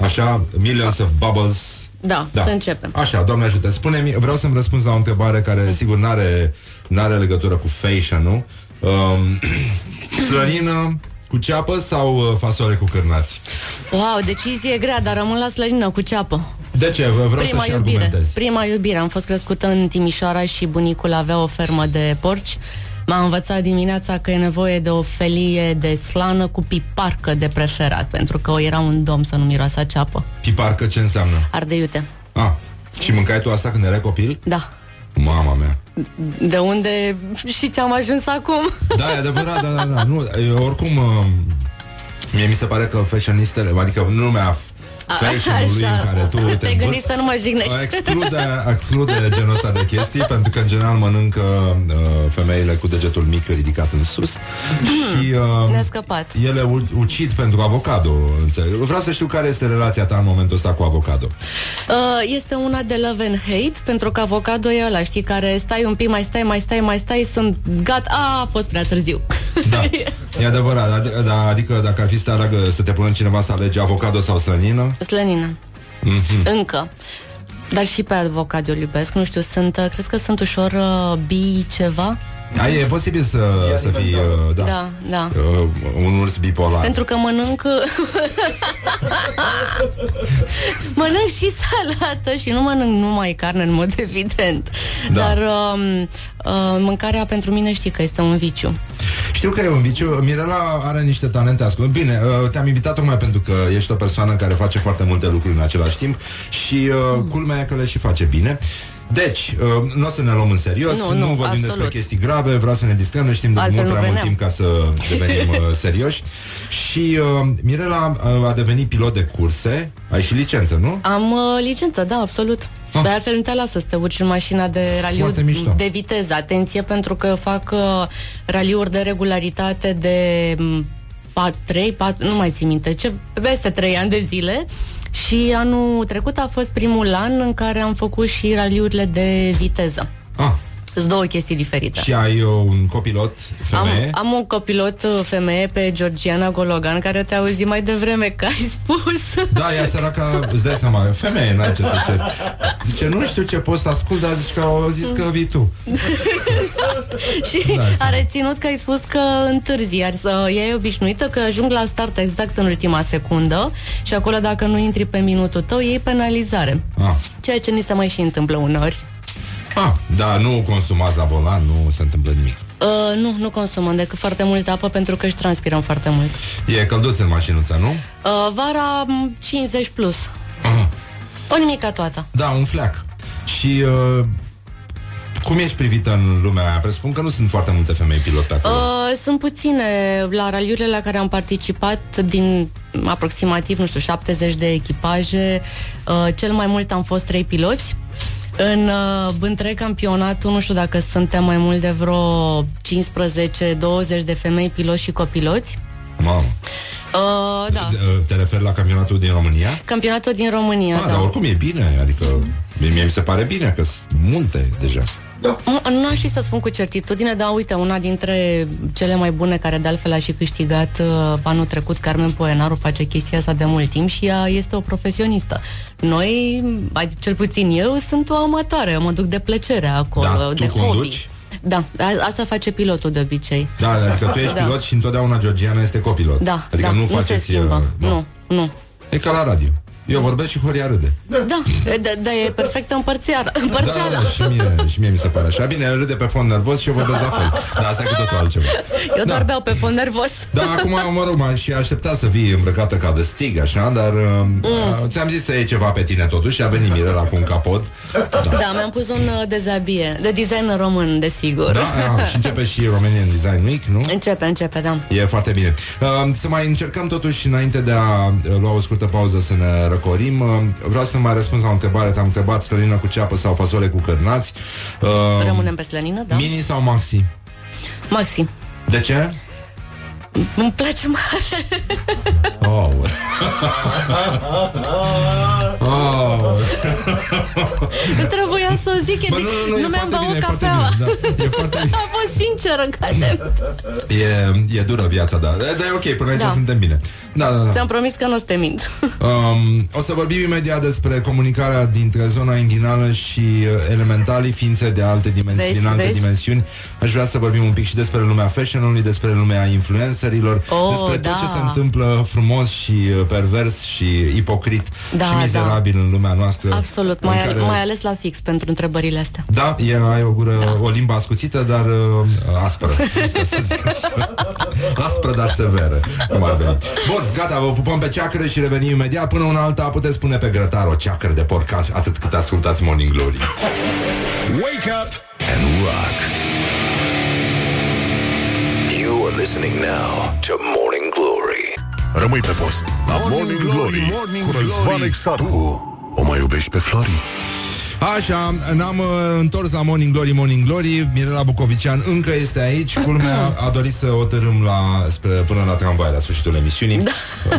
Așa, Millions of Bubbles da, da, să începem. Așa, Doamne ajută. Spune-mi, vreau să-mi răspunzi la o întrebare care, sigur, n-are, n-are legătură cu fashion, nu? Um, [CLEARS THROAT] slănină cu ceapă sau uh, fasole cu cârnați? Wow, decizie grea, dar rămân la slănină cu ceapă. De ce? Vreau Prima să-și iubire. argumentez. Prima iubire. Am fost crescută în Timișoara și bunicul avea o fermă de porci. M-a învățat dimineața că e nevoie de o felie de slană cu piparcă de preferat, pentru că era un domn să nu miroasa ceapă. Piparcă ce înseamnă? Ardei iute. Ah, și mâncai tu asta când erai copil? Da. Mama mea. De unde și ce am ajuns acum? Da, e adevărat, da, da, da. Nu, oricum, uh, mie mi se pare că fashionistele, adică nu lumea fashion-ului în care tu te, te gândi să nu mă jignești. Exclude, exclude genul ăsta de chestii, pentru că în general mănâncă uh, femeile cu degetul mic ridicat în sus și uh, Ne-a scăpat. ele u- ucid pentru avocado. Înțeleg. Vreau să știu care este relația ta în momentul ăsta cu avocado. Uh, este una de love and hate, pentru că avocado e ăla, știi, care stai un pic, mai stai, mai stai, mai stai, sunt gata, a, a fost prea târziu. Da, [LAUGHS] e adevărat, ad- da, adică dacă ar fi să te alegă, să te pună cineva să alege avocado sau slănină, Slănină. Mm-hmm. Încă. Dar și pe avocat eu iubesc, nu știu, sunt, uh, crezi că sunt ușor uh, bi ceva? A, e posibil să, să fii uh, da, da, da. Uh, un urs bipolar. Pentru că mănânc [LAUGHS] mănânc și salată și nu mănânc numai carne în mod evident. Da. Dar uh, uh, mâncarea pentru mine știi că este un viciu. Știu că e un viciu. Mirela are niște talente ascunse. Bine, uh, te-am invitat tocmai pentru că ești o persoană care face foarte multe lucruri în același timp și uh, culmea e că le și face bine. Deci, uh, nu o să ne luăm în serios, nu, nu, nu vorbim absolut. despre chestii grave, vreau să ne distrăm, noi știm de Altfel mult prea veneam. mult timp ca să devenim uh, [LAUGHS] serioși. Și uh, Mirela uh, a devenit pilot de curse, Ai și licență, nu? Am uh, licență, da, absolut. Ah. De altfel nu te lasă să te urci în mașina de raliuri de viteză. Atenție, pentru că eu fac uh, raliuri de regularitate de 4, 3, 4, nu mai țin minte, ce, peste 3 ani de zile. Și anul trecut a fost primul an în care am făcut și raliurile de viteză. Ah. Sunt două chestii diferite. Și ai uh, un copilot femeie? Am, am un copilot uh, femeie pe Georgiana Gologan, care te auzi mai devreme că ai spus. Da, ea săraca, îți dai seama, femeie, n-ai ce să cer. Zice, nu știu ce poți să ascult, dar zici că au zis că vii tu. [LAUGHS] și da, a reținut că ai spus că întârzi, iar să e obișnuită că ajung la start exact în ultima secundă și acolo dacă nu intri pe minutul tău, iei penalizare. Ah. Ceea ce ni se mai și întâmplă uneori. Ah, da, nu consumați la volan, nu se întâmplă nimic. Uh, nu, nu consumăm decât foarte multă apă pentru că își transpirăm foarte mult. E călduț în mașinuța, nu? Uh, vara 50 plus. Ah. O nimica toată. Da, un fleac. Și uh, cum ești privită în lumea aia? Presupun că nu sunt foarte multe femei pilot pe acolo. Uh, sunt puține. La raliurile la care am participat din aproximativ, nu știu, 70 de echipaje, uh, cel mai mult am fost trei piloți. În uh, întreg campionatul, nu știu dacă suntem mai mult de vreo 15-20 de femei piloți și copiloți. Mamă. Uh, da. Te referi la campionatul din România? Campionatul din România, ah, da. dar oricum e bine, adică mie mi se pare bine că sunt multe deja. Da. Nu aș și să spun cu certitudine, dar uite, una dintre cele mai bune care de altfel a și câștigat uh, anul trecut, Carmen Poenaru face chestia asta de mult timp și ea este o profesionistă. Noi, cel puțin eu, sunt o amatoare, mă duc de plăcere acolo, da, de tu hobby. Conduci? Da, asta face pilotul de obicei. Da, adică tu ești da. pilot și întotdeauna Georgiana este copilot. Da, adică da, nu, nu faceți, se schimbă. Uh, nu, nu. E ca la radio. Eu vorbesc și Horia râde. Da, da, da e perfectă împărțială. împărțială. Da, da, și mie, și mie mi se pare așa. Bine, râde pe fond nervos și eu vorbesc la fel. Dar asta e cu totul altceva. Eu da. doar beau pe fond nervos. Da, acum, mă rog, m și aștepta să vii îmbrăcată ca de stig, așa, dar mm. uh, ți-am zis să iei ceva pe tine totuși și a venit Mirela cu un capot. Da, da mi-am pus un uh, dezabie, de design român, desigur. Da, a, și începe și Romanian Design Week, nu? Începe, începe, da. E foarte bine. Uh, să mai încercăm totuși, înainte de a uh, lua o scurtă pauză, să ne răcorim. Uh, vreau să mai răspuns la o întrebare. Te-am întrebat slănină cu ceapă sau fasole cu cârnați. Uh, Rămânem pe slănină, da. Mini sau maxi? Maxi. De ce? Îmi place mare. Oh. oh. nu trebuia să o zic, Bă, nu, nu, nu, nu mi-am băut cafeaua. Da, e foarte [LAUGHS] bine. Am fost sinceră, cade. E, e dură viața, da. Dar e ok, până aici da. suntem bine. Da, da, da. Ți-am promis că nu o să te mint. [LAUGHS] Um, o să vorbim imediat despre comunicarea dintre zona inghinală și uh, elementalii, ființe de alte dimensiuni, din alte vezi? dimensiuni. Aș vrea să vorbim un pic și despre lumea fashion-ului, despre lumea influencerilor, oh, despre da. tot ce se întâmplă frumos și uh, pervers și ipocrit da, și mizerabil da. în lumea noastră. Absolut, mai, care... mai ales la fix pentru întrebările astea. Da, e, ai o gură, da. o limbă ascuțită, dar uh, aspră. [LAUGHS] aspră, dar severă. Cum ar veni. Bun, gata, vă pupăm pe ceacră și revenim imediat. Până una alta puteți pune pe grătar o ceacră de porcaș atât cât ascultați Morning Glory. Wake up and rock. You are listening now to Morning Glory. Rămâi pe post la Morning, Morning Glory, Morning cu Răzvan Exarhu. O mai iubești pe Flori? Așa, ne-am uh, întors la Morning Glory, Morning Glory. Mirela Bucovician încă este aici. Culmea a dorit să o tărâm la, spre, până la tramvai la sfârșitul emisiunii. Da.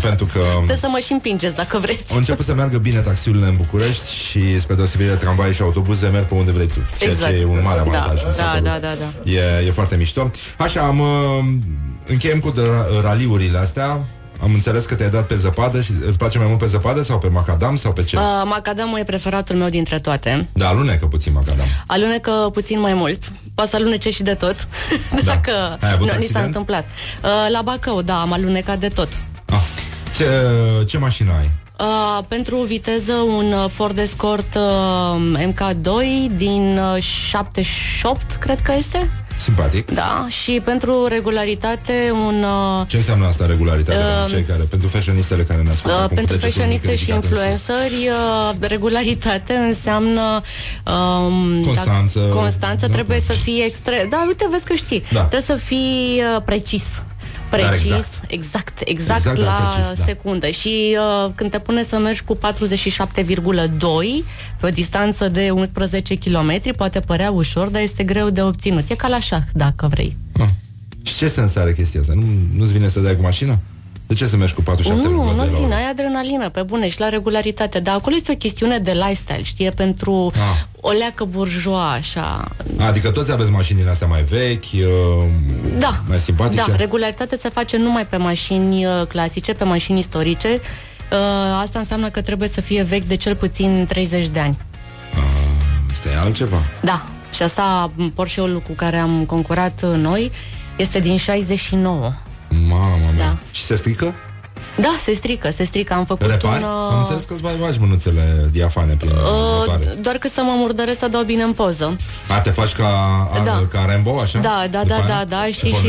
Pentru că Trebuie să mă și împingeți dacă vreți. Au început să meargă bine taxiurile în București Și spre deosebire de tramvai și autobuze Merg pe unde vrei tu Ceea exact. ce e un mare da, avantaj da, da, da, da. E, e foarte mișto. Așa, am, uh, încheiem cu raliurile astea am înțeles că te-ai dat pe zăpadă și îți place mai mult pe zăpadă sau pe macadam sau pe ce? Uh, macadamul e preferatul meu dintre toate. Da, alunecă puțin macadam. Alunecă puțin mai mult. Poate să alunece și de tot. [LAUGHS] Da. Dacă nu, ni s-a întâmplat. Uh, la Bacău, da, am alunecat de tot. Ah. Ce, ce mașină ai? Uh, pentru viteză un Ford Escort uh, MK2 din uh, 78, cred că este. Simpatic. Da, și pentru regularitate un... Uh, Ce înseamnă asta regularitate uh, pentru cei care, pentru fashionistele care ne ascultă? Uh, pentru fashioniste și influenceri, uh, regularitate înseamnă um, Constanță. Constanță da. trebuie să fie extrem... Da, uite, vezi că știi. Da. Trebuie să fii uh, precis Precis, exact, exact, exact, exact la precis, da. secundă. Și uh, când te pune să mergi cu 47,2 pe o distanță de 11 km, poate părea ușor, dar este greu de obținut. E ca la șah, dacă vrei. Ah. Și ce sens are chestia asta? Nu, nu-ți vine să dai cu mașina? De ce să mergi cu 47 Nu, nu vine, ai adrenalină, pe bune, și la regularitate. Dar acolo este o chestiune de lifestyle, știe, pentru ah. o leacă burjoa, așa. Adică toți aveți mașinile astea mai vechi, uh, da. mai simpatice? Da, regularitate se face numai pe mașini uh, clasice, pe mașini istorice. Uh, asta înseamnă că trebuie să fie vechi de cel puțin 30 de ani. Ah, asta e altceva? Da, și asta, Porsche-ul cu care am concurat noi, este din 69. Mama mea. Da. Și se strică? Da, se strică, se strică. Am făcut Repar? un... Uh... Am înțeles că îți mai faci mânuțele diafane prin uh, Doar că să mă murdăresc să dau bine în poză. A, te faci ca, da. ca Rambo, așa? Da, da, da, da, da, știi, și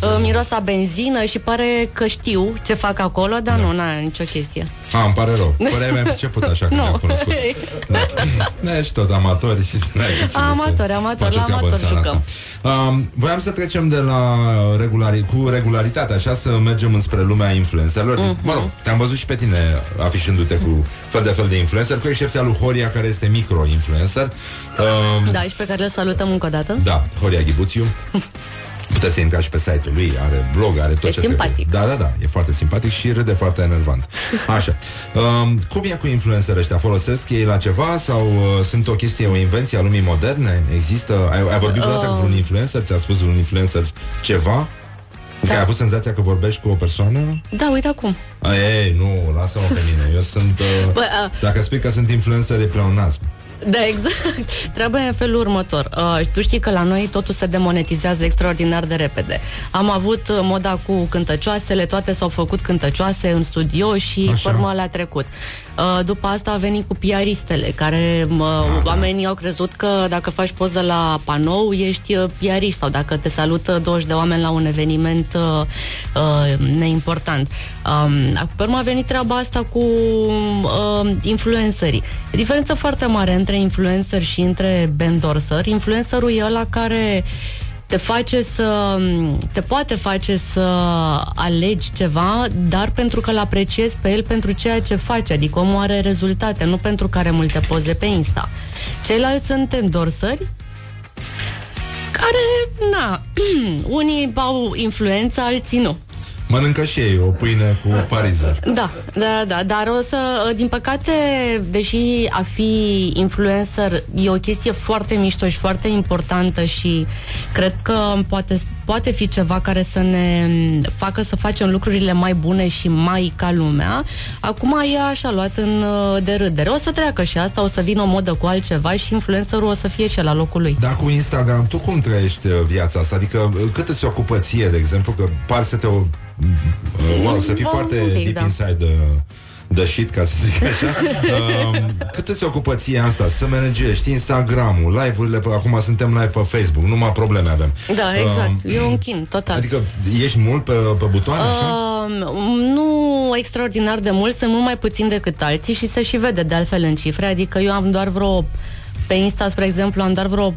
uh, mirosa benzină și pare că știu ce fac acolo, dar da. nu, n-are nicio chestie. A, îmi pare rău. Păreai mai început așa când [LAUGHS] am cunoscut. Da. da, ești tot amatori și Amatori, amatori, la amatori jucăm. Um, voiam să trecem de la regulari, cu regularitate, așa, să mergem înspre lumea influencerilor. Mm-hmm. Mă rog, te-am văzut și pe tine afișându-te cu fel de fel de influencer, cu excepția lui Horia, care este micro-influencer. Um, da, și pe care îl salutăm încă o dată. Da, Horia Ghibuțiu. [LAUGHS] Puteți să intrați pe site-ul lui, are blog, are tot e ce simpatic. trebuie. Da, da, da, e foarte simpatic și râde foarte enervant. [LAUGHS] Așa. Um, cum e cu influencer ăștia? Folosesc ei la ceva sau uh, sunt o chestie, o invenție a lumii moderne? Există? Ai, ai vorbit vreodată uh... cu un influencer? Ți-a spus un influencer ceva? Da. Ai avut senzația că vorbești cu o persoană? Da, uite acum. A, ei, nu, lasă-mă pe mine. Eu sunt... Uh, Bă, uh... Dacă spui că sunt influencer, e pleonasm. Da, exact. [LAUGHS] Treaba e în felul următor. Uh, tu știi că la noi totul se demonetizează extraordinar de repede. Am avut uh, moda cu cântăcioasele, toate s-au făcut cântăcioase în studio și forma le-a trecut. Uh, după asta a venit cu piaristele, care uh, oamenii au crezut că dacă faci poză la panou, ești uh, piarist sau dacă te salută 20 de oameni la un eveniment uh, uh, neimportant. Um, urmă a venit treaba asta cu uh, influencerii. E diferență foarte mare între influencer și între endorser. Influencerul e ăla care te face să te poate face să alegi ceva, dar pentru că îl apreciezi pe el pentru ceea ce face, adică omul are rezultate, nu pentru care multe poze pe Insta. Ceilalți sunt endorsări care, na, [CLEARS THROAT] unii au influență, alții nu. Mănâncă și ei o pâine cu parizer. Da, da, da, dar o să, din păcate, deși a fi influencer e o chestie foarte mișto și foarte importantă și cred că poate, poate fi ceva care să ne facă să facem lucrurile mai bune și mai ca lumea, acum e așa luat în de râdere. O să treacă și asta, o să vină o modă cu altceva și influencerul o să fie și la locul lui. Dar cu Instagram, tu cum trăiești uh, viața asta? Adică uh, cât îți ocupă ție, de exemplu, că pare să te Uh, wow, să fii Bun, foarte pic, deep da. inside the, the shit, ca să zic așa. uh, [LAUGHS] cât se ocupă ție asta? Să managești Instagram-ul, live-urile, pe, acum suntem live pe Facebook, numai probleme avem. Da, exact. Uh, e un chin, total. Adică ești mult pe, pe butoane, uh, așa? Nu extraordinar de mult, sunt mult mai puțin decât alții și se și vede de altfel în cifre, adică eu am doar vreo pe Insta, spre exemplu, am doar vreo 43-44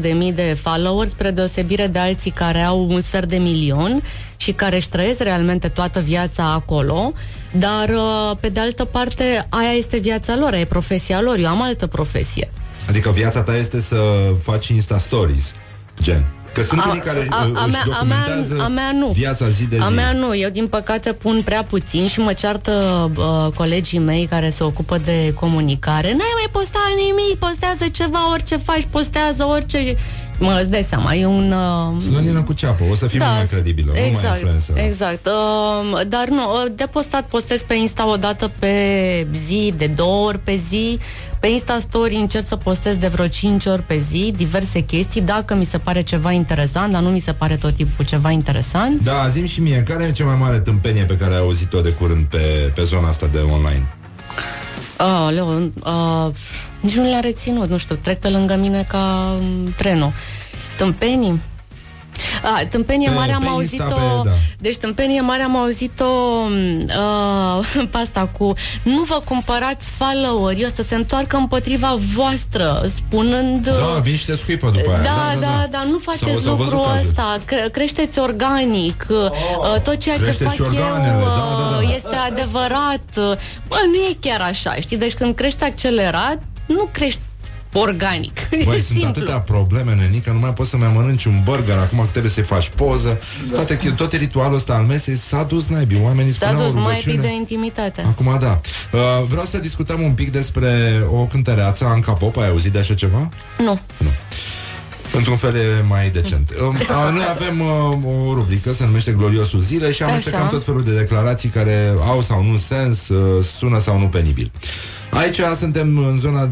de mii de followers, spre deosebire de alții care au un sfert de milion și care își trăiesc realmente toată viața acolo, dar uh, pe de altă parte aia este viața lor, e profesia lor, eu am altă profesie. Adică viața ta este să faci Insta Stories, gen. Că sunt a, unii care a, a, își documentează a mea, a mea nu. viața zi de zi. A mea nu. Eu, din păcate, pun prea puțin și mă ceartă uh, colegii mei care se ocupă de comunicare. N-ai mai postat nimic, postează ceva, orice faci, postează orice... Mă, îți dai seama, e un... Uh... Slănină cu ceapă, o să fii da, mai credibilă, exact, nu mai influencer. Exact, uh, dar nu, uh, de postat postez pe Insta o dată pe zi, de două ori pe zi, pe Insta Story încerc să postez de vreo 5 ori pe zi diverse chestii, dacă mi se pare ceva interesant, dar nu mi se pare tot timpul ceva interesant. Da, zim și mie, care e cea mai mare tâmpenie pe care ai auzit-o de curând pe, pe zona asta de online? Oh, Leo, uh, nici nu le-a reținut, nu știu, trec pe lângă mine ca um, trenul. Tâmpenii? A, tâmpenie Pe- mare am pe auzit-o Insta, pe- da. Deci tâmpenie mare am auzit-o uh, [LAUGHS] Pe asta cu Nu vă cumpărați followeri O să se întoarcă împotriva voastră Spunând Da, vin și te scuipă după aia. Da, da, da, nu S-au- faceți s-au văzut lucrul cazuri. ăsta Cre- Creșteți organic uh, Tot ceea ce Creșteți fac și eu organele, da, da, da. uh, Este adevărat Bă, nu e chiar așa, știi? Deci când crești accelerat Nu crești organic Băi, [LAUGHS] E sunt simplu. atâtea probleme, nenică, nu mai poți să mai mănânci un burger acum că trebuie să-i faci poză. Toate, tot ritualul ăsta al mesei s-a dus naibii. Oamenii S-a spuneau dus mai rugăciune. de intimitate Acum da. Uh, vreau să discutăm un pic despre o cântăreață, Anca Pop, ai auzit de așa ceva? Nu Într-un fel e mai decent. [LAUGHS] Um, a, Noi avem uh, o rubrică, se numește Gloriosul Zilei și amestecăm Așa. tot felul de declarații care au sau nu sens, uh, sună sau nu penibil. Aici suntem în zona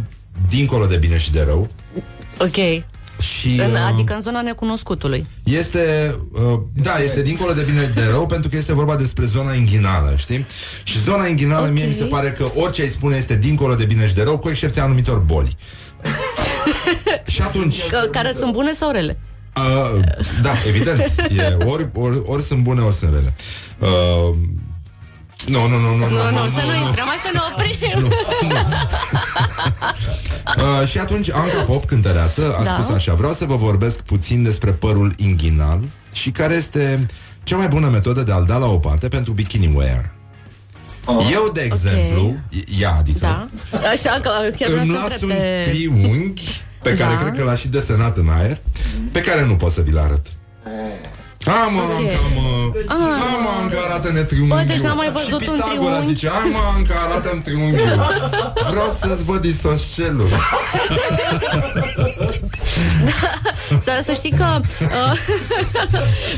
dincolo de bine și de rău Ok și... în, uh, Adică în zona necunoscutului Este, uh, da, este dincolo de bine de rău pentru că este vorba despre zona inghinală, știi? Și zona inghinală mie mi se pare că orice ai spune este dincolo de bine și de rău, cu excepția anumitor boli. [LAUGHS] și atunci... Că, Care sunt bune sau rele? Uh, da, evident. E, ori, ori, ori sunt bune, ori sunt rele. Uh, nu, nu, nu, nu, Nu, nu, să nu intrăm, hai să ne oprim [LAUGHS] Uh, și atunci Anca Pop, cântăreață, a Da. spus așa Vreau să vă vorbesc puțin despre părul inghinal Și care este cea mai bună metodă de a-l da la o parte pentru bikini wear Eu, de exemplu, ea, adică Da Așa că chiar vreau Îmi să las întreb un de... triunghi Pe care Da. cred că l-a și desenat în aer Pe care nu pot să vi-l arăt Hai mă, Anca, mă Ah. Hai mă, Anca, arată-ne triunghiul Bă, deci n-am mai văzut Și un Pitagora triunghi. zice Hai mă, Anca, arată-mi triunghiul [LAUGHS] Vreau să-ți văd isoscelul Să, [LAUGHS] să știi că uh,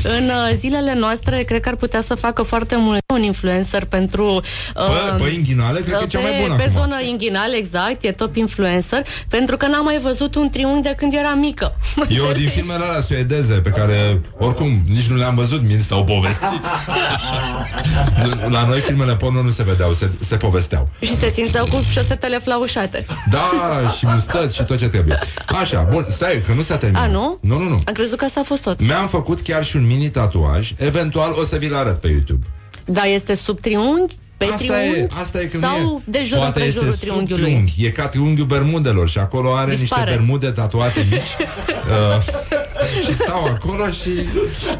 [LAUGHS] în uh, zilele noastre cred că ar putea să facă foarte mult un influencer pentru uh, Bă, bă, inghinale, cred că e cea mai pe, bună pe acum. zonă inghinal, exact, e top influencer pentru că n-am mai văzut un triunghi de când era mică. Eu din filmele alea suedeze Pe care, oricum, nici nu le-am văzut Mi s-au povestit. [LAUGHS] La noi filmele porno nu se vedeau Se, se povesteau. Și se simțeau cu șosetele flaușate. Da, și mustăți și tot ce trebuie. Așa, bun, stai, că nu s-a terminat. A, nu? Nu, nu, nu. Am crezut că asta a fost tot. Mi-am făcut chiar și un mini tatuaj. Eventual o să vi-l arăt pe YouTube. Da, este sub triunghi, pe Asta triunghi e, asta e că sau nu e de jur Poate împrejurul este sub triunghiului. triunghi E ca triunghiul bermudelor Și acolo are Dispare. niște bermude tatuate mici [LAUGHS] uh, Și stau acolo și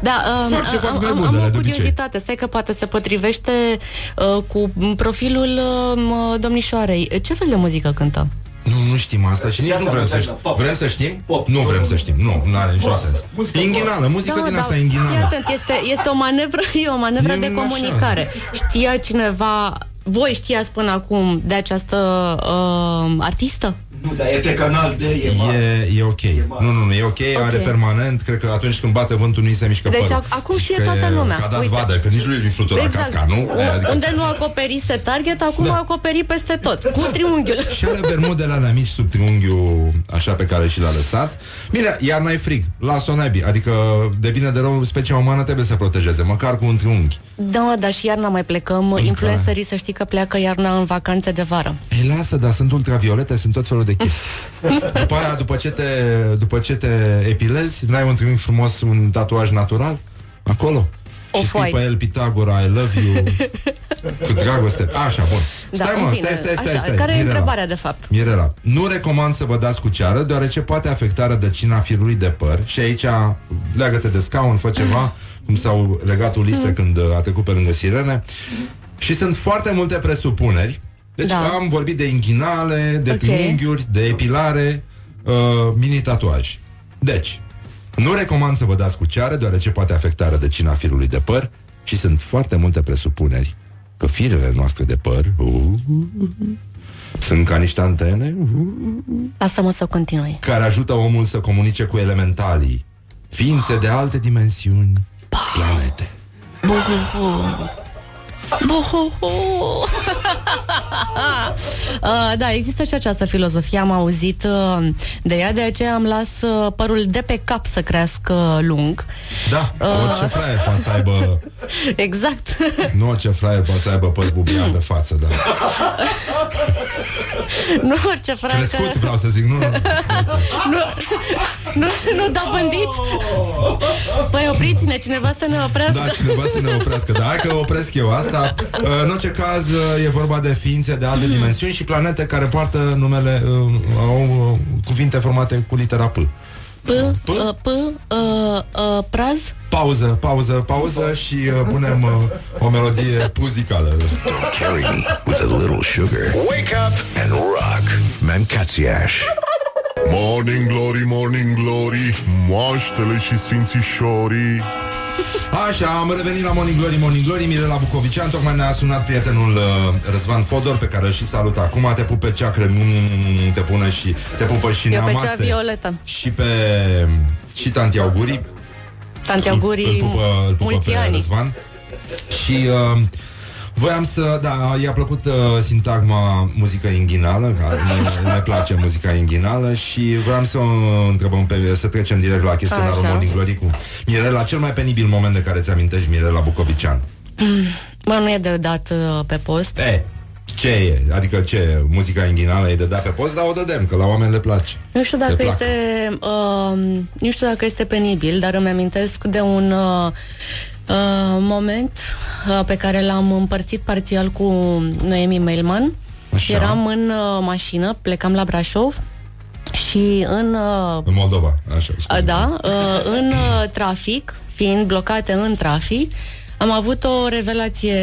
Da, um, Fac ce fac am, am, bermudele, am o de obicei. curiozitate, stai că poate se potrivește uh, cu profilul uh, domnișoarei. Ce fel de muzică cântă? Nu, nu știm asta și nici nu vrem să știm. Vrem să știm? Nu vrem să știm. Nu, nu are niciun sens. Inghinală, muzică din asta Fii inghinală. atent, este, este o manevră, [LAUGHS] e o manevră E de așa. comunicare. Știa cineva, voi știați până acum de această uh, artistă? Nu, dar e pe canal de e mare. E, e ok. Nu, nu, nu, e ok, are permanent. Cred că atunci când bate vântul nu-i se mișcă Deci părul. ac- acum Și știe că toată e- lumea. Că a dat Uite. vadă, că nici lui îi flutura Exact. casca, nu? U- Adică- Unde nu acoperise target, acum da. acoperi peste tot, cu triunghiul. Și are bermudele alea mici sub triunghiul așa pe care și l-a lăsat. Bine, iar n-ai frig, las-o naibii. Adică, de bine de rău, specia umană trebuie să protejeze, măcar cu un triunghi. Da, mă, dar și iarna mai plecăm. Influencerii să știi că pleacă iarna în vacanțe de vară. Ei, lasă, dar sunt ultraviolete, sunt tot felul de chestii. După aia, după ce te, după ce te epilezi, n-ai un triunghi frumos, un tatuaj natural? Acolo. Și scrii Off-white. pe el Pitagora, I love you Cu dragoste Așa, bun Da, Stai în mă, fine, stai, stai, stai, așa, stai Care e Mirela. întrebarea, de fapt? Mirela, nu recomand să vă dați cu ceară Deoarece poate afecta rădăcina firului de păr Și aici leagă-te de scaun, fă ceva Cum s-au legat Ulise Mm. când a trecut pe lângă sirene Și sunt foarte multe presupuneri Deci Da. am vorbit de inghinale, de Ok. triunghiuri, de epilare uh, Mini tatuaj Deci, nu recomand să vă dați cu ceară Deoarece poate afecta rădăcina firului de păr Și sunt foarte multe presupuneri Că firele noastre de păr uh, sunt ca niște antene uh, Lasă-mă să continui. care ajută omul să comunice cu elementalii, ființe de alte dimensiuni, planete. Buhuhu. Buhuhu. Uh, [LAUGHS] da, există și această filozofie, am auzit uh, de ea, de aceea am las uh, părul de pe cap să crească lung. Da, Uh. orice fraier poate să aibă [LAUGHS] exact. Nu orice fraier poate să aibă păr bubian pe față, da. [LAUGHS] nu orice fraier Crescut, că... vreau să zic, nu, nu. nu, nu, nu da bândit. Păi opriți-ne, cineva să ne oprească. Da, cineva să ne oprească. Da, hai că opresc eu asta. [LAUGHS] În orice caz, e vorba de ființe de alte dimensiuni și planete care poartă numele, uh, au uh, cuvinte formate cu litera P. P, P, uh, P uh, uh, praz. Pauză, pauză, pauză și uh, punem uh, o melodie muzicală. Don't carry me with a little sugar. Wake up and rock. Mancațiaș. Morning glory, morning glory Moaștele și sfințișorii. Așa, am revenit la Morning Glory, Morning Glory Mirela Bucovician, tocmai ne-a sunat prietenul uh, Răzvan Fodor Pe care îl și salut acum. Te pupe ceacră, nu, nu, nu, nu, te pune și Te pupă și Eu neamaste pe cea violetă. Și pe Și tanti Augurii. Tanti Augurii îl, îl pupă, îl pupă mulți pe ani. Răzvan. Și uh, Voiam să, da, i-a plăcut uh, sintagma muzică inghinală, că ne place muzica inghinală și vreau să o întrebăm pe, să trecem direct la chestionarul Așa. Morning Glory cu Mirela, cel mai penibil moment de care ți amintești, Mirela Bucovician. Bă, nu e de dat uh, pe post. E, ce e? Adică ce? Muzica inghinală e de dat pe post, dar o dădem, că la oameni le place. Nu știu Le dacă plac. este uh, Nu știu dacă este penibil Dar îmi amintesc de un uh, uh, Moment uh, Pe care l-am împărțit parțial Cu Noemi Mailman Așa. Eram în uh, mașină Plecam la Brașov Și în uh, În Moldova, așa. uh, Da, uh, în uh, trafic Fiind blocate în trafic Am avut o revelație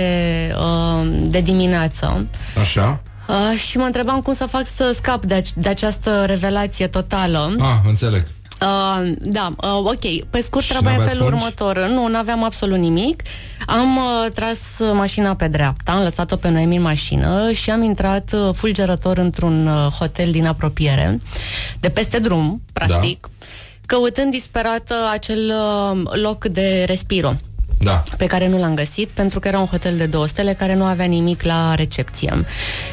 uh, De dimineață Așa? uh, Și mă întrebam cum să fac să scap de, ac- de această revelație totală Ah, înțeleg. Uh, da, uh, ok. Pe scurt, Și treaba e în n-aveați felul pungi? următor. Nu, n-aveam absolut nimic. Am uh, tras uh, mașina pe dreapta, am lăsat-o pe Noemi în mașină și am intrat uh, fulgerător într-un uh, hotel din apropiere, de peste drum, practic, da. căutând disperat uh, acel uh, loc de respiro Da. pe care nu l-am găsit pentru că era un hotel de două stele care nu avea nimic la recepție.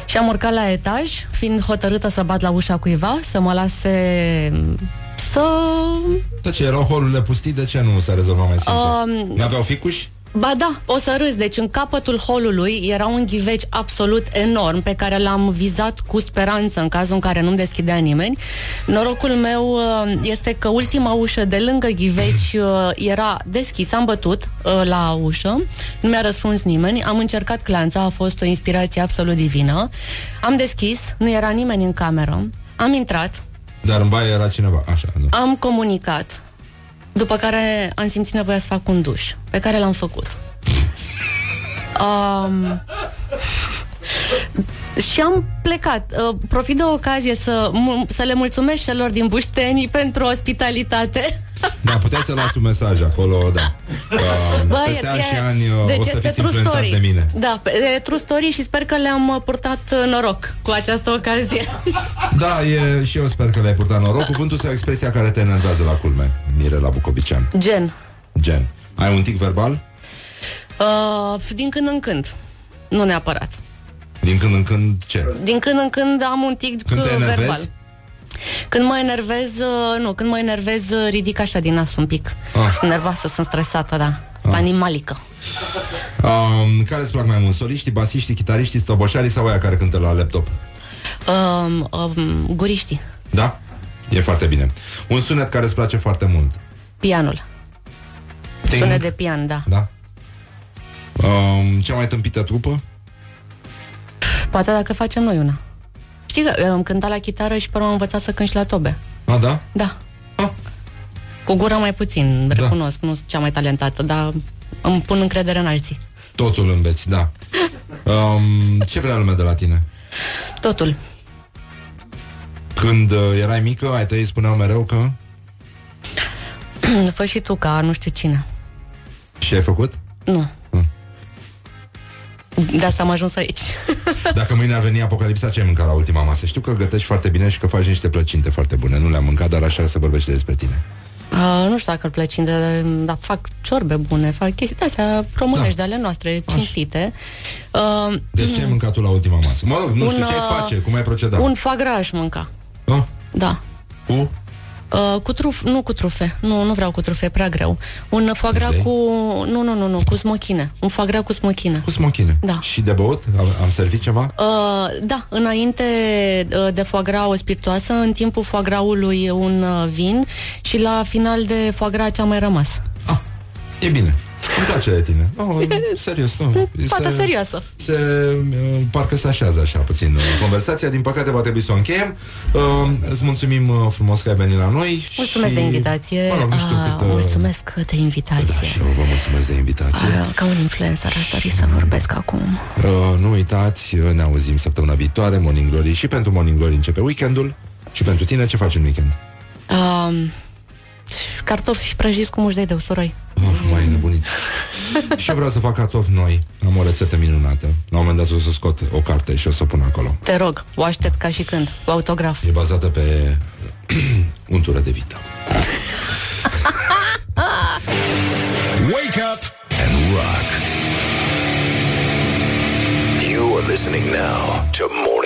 Și am urcat la etaj, fiind hotărâtă să bat la ușa cuiva, să mă lase să... De ce erau holurile pustii? De ce nu s-a rezolvat mai simplu? Um, N-aveau ficuși? Ba da, o să râzi. Deci în capătul holului era un ghiveci absolut enorm pe care l-am vizat cu speranță în cazul în care nu-mi deschidea nimeni. Norocul meu uh, este că ultima ușă de lângă ghiveci uh, era deschisă, am bătut uh, la ușă, nu mi-a răspuns nimeni, am încercat clanța, a fost o inspirație absolut divină. Am deschis, nu era nimeni în cameră, am intrat, Dar în baie era cineva, așa, nu. am comunicat, după care am simțit nevoia să fac un duș, pe care l-am făcut. Um, și am plecat. Uh, profit de ocazie să, mu- să le mulțumesc celor din Buștenii pentru ospitalitate. Da, puteai să las un mesaj acolo, da. Uh, Bă, peste e- ani și e- ani uh, deci o să este fiți true influențați story. de mine. Da, e true story și sper că le-am uh, purtat uh, noroc cu această ocazie. [LAUGHS] Da, e, și eu sper că le-ai purtat noroc. Cuvântul sau expresia care te enervează la culme, Mirela Bucovician. Gen. Gen. Ai un tic verbal? Uh, din când în când. Nu neapărat. Din când în când ce? Din când în când am un tic Când te uh, enervezi? verbal. Când mă enervez, uh, nu, când mă enervez, uh, ridic așa din nas un pic. Ah. Sunt nervoasă, sunt stresată, da. Sunt animalică. Um, care îți plac mai mult? Soliștii, basiștii, chitariștii, stoboșarii sau aia care cântă la laptop? Um, um, guriștii. Da? E foarte bine. Un sunet care îți place foarte mult. Pianul. Ting. Sunet de pian, da. Da? Um, cea mai tâmpită trupă? Poate dacă facem noi una. Știi că eu am cântat la chitară și pe urmă am învățat să cânt și la tobe. A, da? Da. Cu gura mai puțin, recunosc, nu sunt cea mai talentată, dar îmi pun încredere în alții. Totul înveți, da. [LAUGHS] Um, ce vrea lumea de la tine? Totul. Când uh, erai mică, ai tăi spuneau mereu că... [CLEARS THROAT] Fă și tu ca nu știu cine. Și ai făcut? Nu. De asta am ajuns aici. [LAUGHS] Dacă mâine ar veni apocalipsa, ce ai mâncat la ultima masă? Știu că gătești foarte bine și că faci niște plăcinte foarte bune. Nu le-am mâncat, dar așa se vorbește despre tine. Uh, nu știu dacă îl plăcinte, dar fac ciorbe bune, fac chestii de astea românești Da. de ale noastre, cinstite. Uh, Deci ce ai mâncat tu la ultima masă? Mă rog, nu Un, știu ce ai uh, face, cum ai proceda. Un foie gras aș mânca. Ah? Da. Cu? Uh, cu truf, nu cu trufe, nu, nu vreau cu trufe, e prea greu. Un foie gras cu, nu, nu, nu, nu, cu smochine. Un foie gras cu smochine. Cu smochine? Da. Și de băut? Am, am servit ceva? Uh, da, înainte uh, de foie gras o spiritoasă, în timpul foie gras-ului un uh, vin și la final de foie gras ce a mai rămas. Ah, e bine. Îmi place de tine. No, serios, nu. Fata se, serioasă. Se, uh, parcă se așează așa puțin uh, conversația. Din păcate va trebui să o încheiem. Uh, îți mulțumim uh, frumos că ai venit la noi. Mulțumesc și... de invitație. Mă rog, nu știu uh, cât, uh... Mulțumesc de invitație. Da, și eu vă mulțumesc de invitație. Uh, ca un influencer aș dori să vorbesc acum. Uh, nu uitați, ne auzim săptămâna viitoare, Morning Glory. Și pentru Morning Glory începe weekendul. Și pentru tine, ce faci în weekend? Uh, cartofi prăjiți cu mușdei de usturoi. Oh, mai nebunit. [LAUGHS] și vreau să fac cartofi noi. Am o rețetă minunată. La un moment dat o să scot o carte și o să o pun acolo. Te rog, o aștept ca și când, cu autograf. E bazată pe [CLEARS THROAT] untură de vită. [LAUGHS] Wake up and rock. You are listening now to Morning